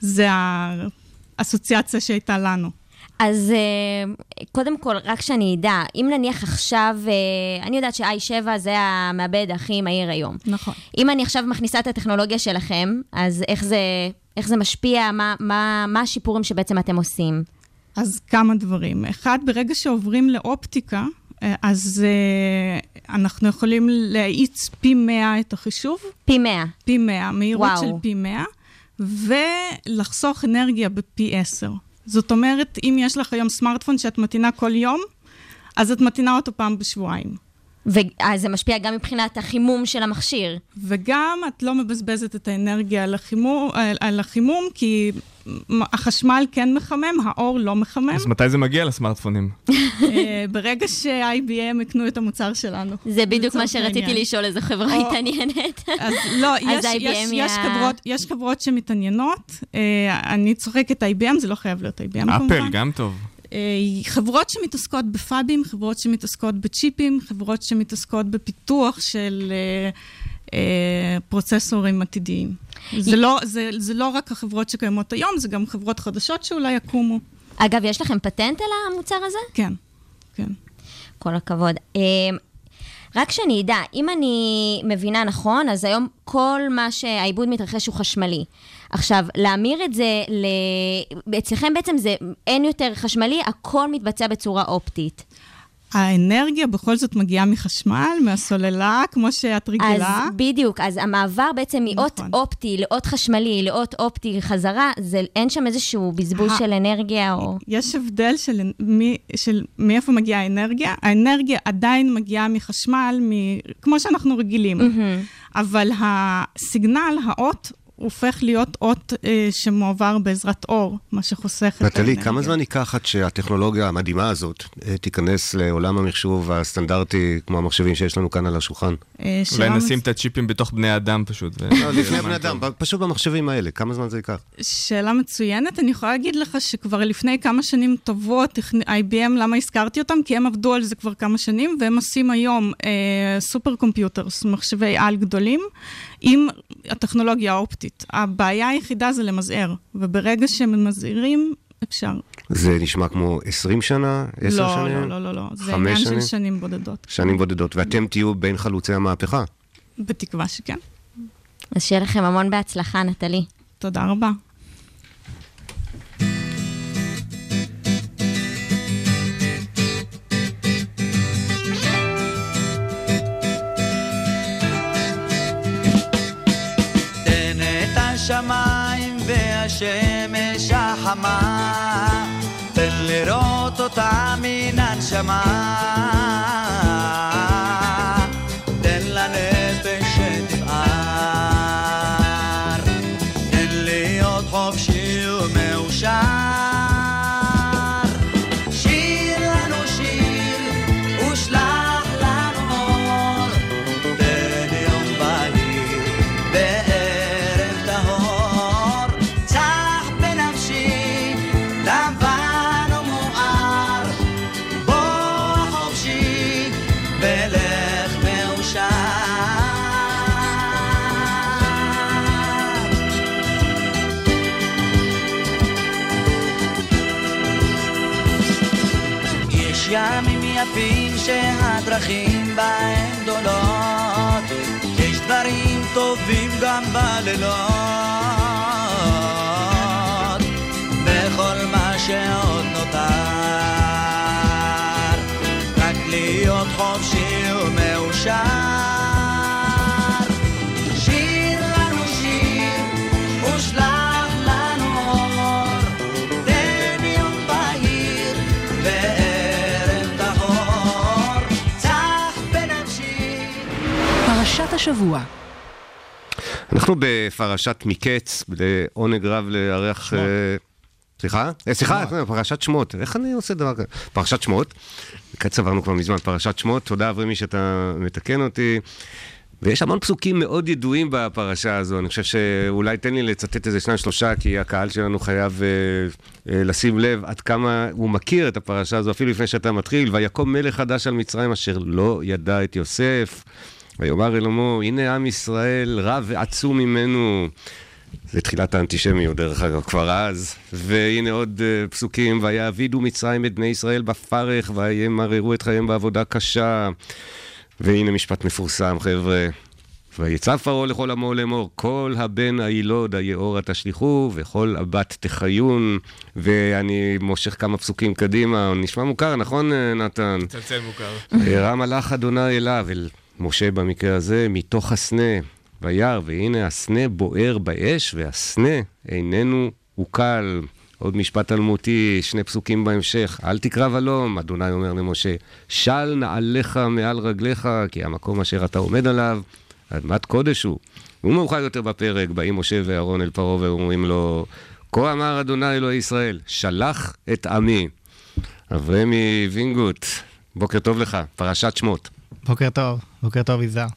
זה האסוציאציה שהייתה לנו. אז אה, קודם כל, רק שאני אדע, אם נניח עכשיו, אה, אני יודעת ש-i7 זה המעבד הכי מהיר היום. נכון. אם אני עכשיו מכניסה את הטכנולוגיה שלכם, אז איך זה, איך זה משפיע? מה, מה, מה השיפורים שבעצם אתם עושים? אז כמה דברים. אחד, ברגע שעוברים לאופטיקה, אה, אז אה, אנחנו יכולים להאיץ פי 100 את החישוב. פי 100. פי 100, מהירות וואו. של פי 100, ולחסוך אנרגיה בפי 10. זאת אומרת, אם יש לך היום סמארטפון שאת מטעינה כל יום, אז את מטעינה אותו פעם בשבועיים. ואז זה משפיע גם מבחינת החימום של המכשיר. וגם את לא מבזבזת את האנרגיה על החימום, על, על החימום כי החשמל כן מחמם, האור לא מחמם. אז מתי זה מגיע לסמארטפונים? אה, ברגע ש-IBM יקנו את המוצר שלנו. זה בדיוק מה שרציתי העניין. לשאול, איזו חברה או- מתעניינת. אז לא, אז יש, יש, חברות, יש חברות שמתעניינות. אה, אני צוחקת IBM, זה לא חייב להיות IBM כמובן. אפל, גם טוב. אה, חברות שמתעסקות בפאבים, חברות שמתעסקות בצ'יפים, חברות שמתעסקות בפיתוח של אה, אה, פרוצסורים עתידיים. זה לא, זה, זה לא רק החברות שקיימות היום, זה גם חברות חדשות שאולי יקומו. אגב, יש לכם פטנט על המוצר הזה? כן, כן. כל הכבוד. רק שאני אדע, אם אני מבינה נכון, אז היום כל מה שהעיבוד מתרחש הוא חשמלי. עכשיו, להמיר את זה ל... אצלכם בעצם זה אין יותר חשמלי, הכל מתבצע בצורה אופטית. האנרגיה בכל זאת מגיעה מחשמל, מהסוללה, כמו שאת רגילה. אז בדיוק, אז המעבר בעצם מאות נכון. אופטי לאות חשמלי, לאות אופטי חזרה, זה, אין שם איזשהו בזבוז של אנרגיה או... יש הבדל של, מי, של מאיפה מגיעה האנרגיה. האנרגיה עדיין מגיעה מחשמל, מ, כמו שאנחנו רגילים. Mm-hmm. אבל הסיגנל, האות, הופך להיות אות אה, שמועבר בעזרת אור, מה שחוסך את האנרגיה. נטלי, כמה זמן ייקח עד שהטכנולוגיה המדהימה הזאת אה, תיכנס לעולם המחשוב הסטנדרטי, כמו המחשבים שיש לנו כאן על השולחן? אה, אולי נשים את הצ'יפים בתוך בני אדם פשוט. לא, לפני בני אדם, פשוט במחשבים האלה, כמה זמן זה ייקח? שאלה מצוינת, אני יכולה להגיד לך שכבר לפני כמה שנים טובות, IBM, למה הזכרתי אותם? כי הם עבדו על זה כבר כמה שנים, והם עושים היום אה, סופר קומפיוטרס, מחשבי על גדולים. עם הטכנולוגיה האופטית. הבעיה היחידה זה למזער, וברגע שממזערים, אפשר. זה נשמע כמו 20 שנה, 10 לא, שנים? לא, לא, לא, לא, זה עניין שנים? של שנים בודדות. שנים בודדות, ואתם תהיו בין חלוצי המהפכה. בתקווה שכן. אז שיהיה לכם המון בהצלחה, נטלי. תודה רבה. השמיים והשמש החמה, תן לראות אותה מן הנשמה. שהדרכים בהם גדולות, יש דברים טובים גם בלילות, בכל מה שעוד נותר, רק להיות חופשי ומאושר. השבוע. אנחנו בפרשת מקץ, לעונג רב לארח... אה, סליחה? אה, סליחה, פרשת שמות. איך אני עושה דבר כזה? פרשת שמות. מקץ עברנו כבר מזמן, פרשת שמות. תודה אברמי שאתה מתקן אותי. ויש המון פסוקים מאוד ידועים בפרשה הזו. אני חושב שאולי תן לי לצטט איזה שניים שלושה, כי הקהל שלנו חייב אה, אה, לשים לב עד כמה הוא מכיר את הפרשה הזו, אפילו לפני שאתה מתחיל. ויקום מלך חדש על מצרים אשר לא ידע את יוסף. ויאמר אל עמו, הנה עם ישראל רב ועצום ממנו. זה תחילת האנטישמיות, דרך אגב, כבר אז. והנה עוד uh, פסוקים, ויעבידו מצרים את בני ישראל בפרך, וימררו את חייהם בעבודה קשה. והנה משפט מפורסם, חבר'ה. ויצב פרעה לכל עמו לאמור, כל הבן הילוד היאורה תשליכו, וכל הבת תחיון. ואני מושך כמה פסוקים קדימה, נשמע מוכר, נכון, אה, נתן? מצלצל מוכר. הרם הלך אדוני אליו, אל משה במקרה הזה, מתוך הסנה, וירא, והנה הסנה בוער באש, והסנה איננו עוקל. עוד משפט אלמותי, שני פסוקים בהמשך. אל תקרב הלום, אדוני אומר למשה, של נעליך מעל רגליך, כי המקום אשר אתה עומד עליו, אדמת קודש הוא. ומאוחר יותר בפרק, באים משה ואהרון אל פרעה ואומרים לו, כה אמר אדוני אלוהי ישראל, שלח את עמי. אברמי וינגוט, בוקר טוב לך, פרשת שמות. בוקר טוב, בוקר טוב יזהר.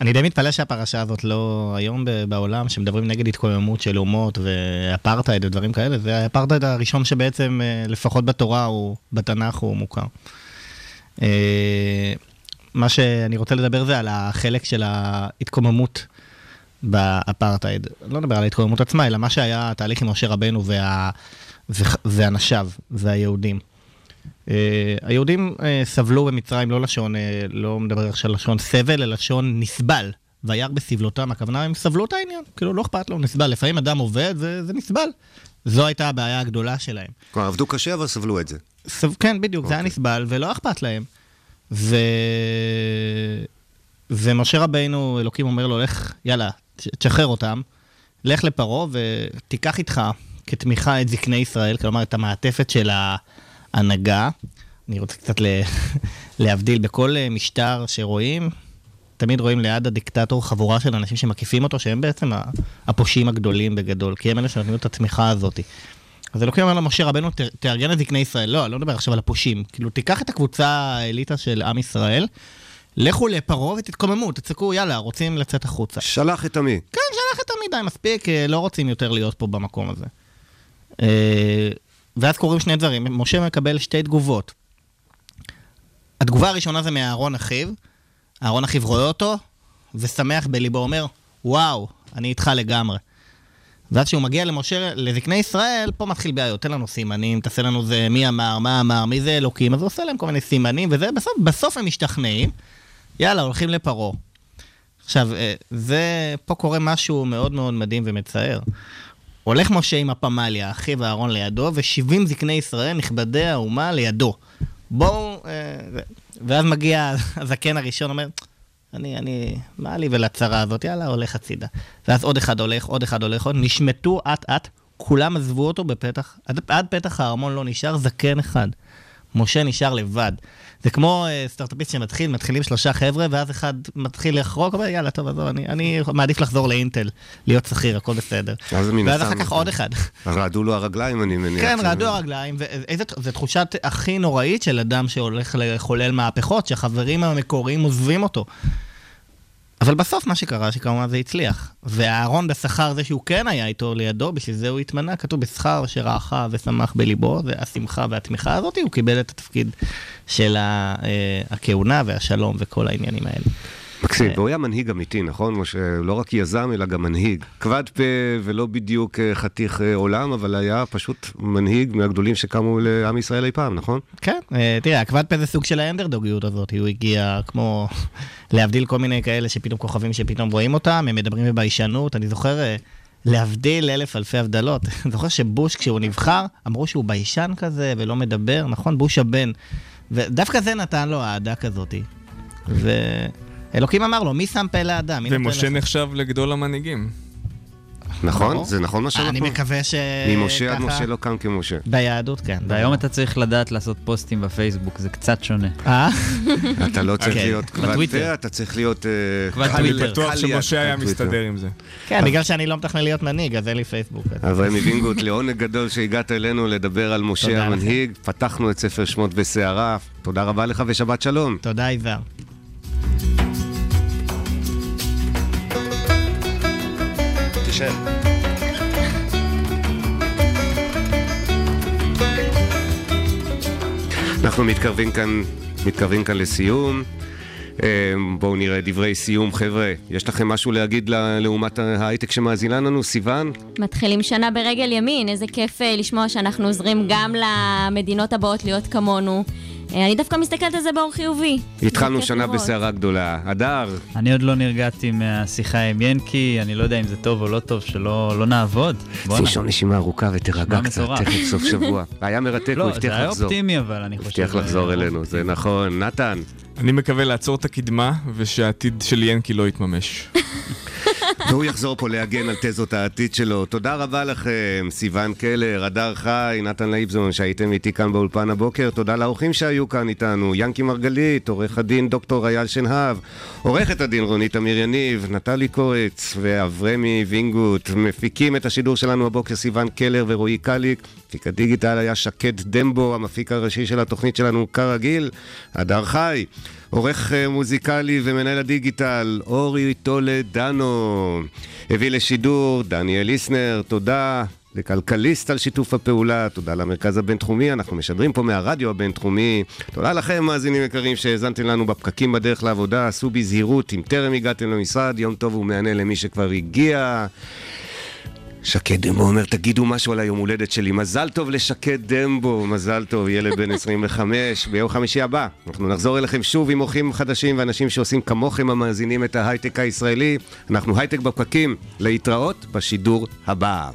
אני די מתפלא שהפרשה הזאת לא היום בעולם, שמדברים נגד התקוממות של אומות ואפרטהייד ודברים כאלה, זה האפרטהייד הראשון שבעצם, אה, לפחות בתורה, הוא, בתנ"ך הוא מוכר. אה, מה שאני רוצה לדבר זה על החלק של ההתקוממות באפרטהייד. לא נדבר על ההתקוממות עצמה, אלא מה שהיה התהליך עם משה רבנו וה... ואנשיו והיהודים. Uh, היהודים uh, סבלו במצרים לא לשון, uh, לא מדבר עכשיו לשון סבל, אלא לשון נסבל. וירא בסבלותם, הכוונה הם סבלו את העניין, כאילו לא אכפת לו, נסבל. לפעמים אדם עובד, זה, זה נסבל. זו הייתה הבעיה הגדולה שלהם. כלומר, עבדו קשה אבל סבלו את זה. סב, כן, בדיוק, okay. זה היה אוקיי. נסבל ולא אכפת להם. ו... ומשה רבינו, אלוקים אומר לו, לך, יאללה, תשחרר אותם, לך לפרעה ותיקח איתך כתמיכה את זקני ישראל, כלומר את המעטפת של ההנהגה. אני רוצה קצת. להבדיל בכל אה, משטר שרואים, תמיד רואים ליד הדיקטטור חבורה של אנשים שמקיפים אותו, שהם בעצם הפושעים הגדולים בגדול, כי הם אלה שנותנים לו את התמיכה הזאת. אז אלוקים אומר למשה רבנו, "ת- תארגן את זקני ישראל. לא, אני לא מדבר עכשיו על הפושעים. כאילו, תיקח את הקבוצה האליטה של עם ישראל, לכו לפרעה ותתקוממו, תצעקו, יאללה, רוצים לצאת החוצה. שלח את עמי. כן, שלח את עמי, די, מספיק, אה, לא רוצים יותר להיות פה במקום הזה. ואז קורים שני דברים, משה מקבל שתי תגובות. התגובה הראשונה זה מאהרון אחיו, אהרון אחיו רואה אותו, ושמח בליבו, אומר, וואו, אני איתך לגמרי. ואז כשהוא מגיע למשה, לזקני ישראל, פה מתחיל בעיות, תן לנו סימנים, תעשה לנו זה מי אמר, מה אמר, מי זה אלוקים, אז הוא עושה להם כל מיני סימנים, וזה, בסוף, בסוף הם משתכנעים, יאללה, הולכים לפרעה. עכשיו, אה, זה, פה קורה משהו מאוד מאוד מדהים ומצער. הולך משה עם הפמליה, אחיו אהרון לידו, ו-70 זקני ישראל, נכבדי האומה, לידו. בואו, אה, ואז מגיע הזקן הראשון, אומר, אני, אני, מה לי ולצרה הזאת, יאללה, הולך הצידה. ואז עוד אחד הולך, עוד אחד הולך, עוד, נשמטו אט-אט, כולם עזבו אותו בפתח, עד, עד פתח הארמון לא נשאר זקן אחד. משה נשאר לבד. זה כמו אה, סטארט-אפיסט שמתחיל, מתחילים שלושה חבר'ה, ואז אחד מתחיל לחרוק, אומר, יאללה, טוב, עזוב, אני, אני מעדיף לחזור לאינטל, להיות שכיר, הכל בסדר. אז מן ואז אחר כך עוד אחד. רעדו לו הרגליים, אני מניח. כן, רעדו הרגליים, וזו תחושת הכי נוראית של אדם שהולך לחולל מהפכות, שהחברים המקוריים עוזבים אותו. אבל בסוף מה שקרה, שכמובן זה הצליח. ואהרון בשכר זה שהוא כן היה איתו לידו, בשביל זה הוא התמנה, כתוב בשכר שראך ושמח בליבו, והשמחה והתמיכה הזאת, הוא קיבל את התפקיד של אה, הכהונה והשלום וכל העניינים האלה. מקסים, והוא היה מנהיג אמיתי, נכון? משה, לא רק יזם, אלא גם מנהיג. כבד פה ולא בדיוק אה, חתיך אה, עולם, אבל היה פשוט מנהיג מהגדולים שקמו לעם ישראל אי פעם, נכון? כן, אה, תראה, הכבד פה זה סוג של האנדרדוגיות הזאת, הוא הגיע כמו, להבדיל כל מיני כאלה שפתאום כוכבים שפתאום רואים אותם, הם מדברים בביישנות, אני זוכר, להבדיל אלף אלפי הבדלות, זוכר שבוש כשהוא נבחר, אמרו שהוא ביישן כזה ולא מדבר, נכון? בוש הבן, ודווקא זה נתן לו אהדה כזאתי. ואלוקים אמר לו, מי שם פה לאדם? ומשה לך?" נחשב לגדול המנהיגים. נכון? זה נכון מה שאנחנו... אני מקווה ש... ממשה עד משה לא קם כמשה. ביהדות, כן. והיום אתה צריך לדעת לעשות פוסטים בפייסבוק, זה קצת שונה. אה? אתה לא צריך כן, להיות כבד. פה, אתה צריך להיות... אה, כבד קל- טוויטר. קל בטוח שמשה היה. מסתדר עם זה. כן, בגלל שאני לא מתכנן להיות מנהיג, אז אין לי פייסבוק. אברהם וינגוט, לעונג גדול שהגעת אלינו לדבר על משה. המנהיג. פתחנו את ספר שמות בסערה. תודה רבה לך ושבת שלום. תודה, יזהר. תשב. אנחנו מתקרבים כאן, מתקרבים כאן לסיום. אה, בואו נראה דברי סיום, חבר'ה. יש לכם משהו להגיד ל- לאומת ההייטק שמאזינה לנו? סיוון? מתחילים שנה ברגל ימין, איזה כיף אה, לשמוע שאנחנו עוזרים גם למדינות הבאות להיות כמונו. אה, אני דווקא מסתכלת על זה באור חיובי. התחלנו שנה. בסערה גדולה. הדר, אני עוד לא נרגעתי מהשיחה עם ינקי, אני לא יודע אם זה טוב או לא טוב, שלא לא נעבוד. תנשום נשימה ארוכה ותירגע קצת. תכף סוף שבוע. היה מרתק, לא, הוא הבטיח זה היה לחזור. אופטימי, אבל אני חושב... הבטיח לחזור אלינו, זה נכון. נתן, אני מקווה לעצור את הקדמה ושהעתיד של ינקי לא יתממש. והוא יחזור פה להגן על תזות העתיד שלו. תודה רבה לכם, סיון קלר, הדר חי, נתן לייבזון, שהייתם איתי כאן באולפן הבוקר. תודה לאורחים שהיו כאן איתנו, ינקי מרגלית, עורך הדין דוקטור אייל שנהב, עורכת הדין רונית אמיר יניב, נטלי קורץ ואברמי וינגוט. מפיקים את השידור שלנו הבוקר סיון קלר ורועי קליק. מפיק הדיגיטל היה שקד דמבו, המפיק הראשי של התוכנית שלנו כרגיל, הדר חי. עורך אה, מוזיקלי ומנהל הדיגיטל, אורי טולדנו. הביא לשידור דניאל ליסנר, תודה. לכלכליסט על שיתוף הפעולה, תודה למרכז הבינתחומי, אנחנו משדרים פה מהרדיו הבינתחומי. תודה לכם, מאזינים יקרים, שהאזנתם לנו בפקקים בדרך לעבודה, עשו בזהירות, אם טרם הגעתם למשרד, יום טוב ומהנה למי שכבר הגיע. שקד דמבו אומר, תגידו משהו על היום הולדת שלי. מזל טוב לשקד דמבו, מזל טוב, ילד בן 25. ביום חמישי הבא אנחנו נחזור אליכם שוב עם אורחים חדשים ואנשים שעושים כמוכם המאזינים את ההייטק הישראלי. אנחנו הייטק בפקקים, להתראות בשידור הבא.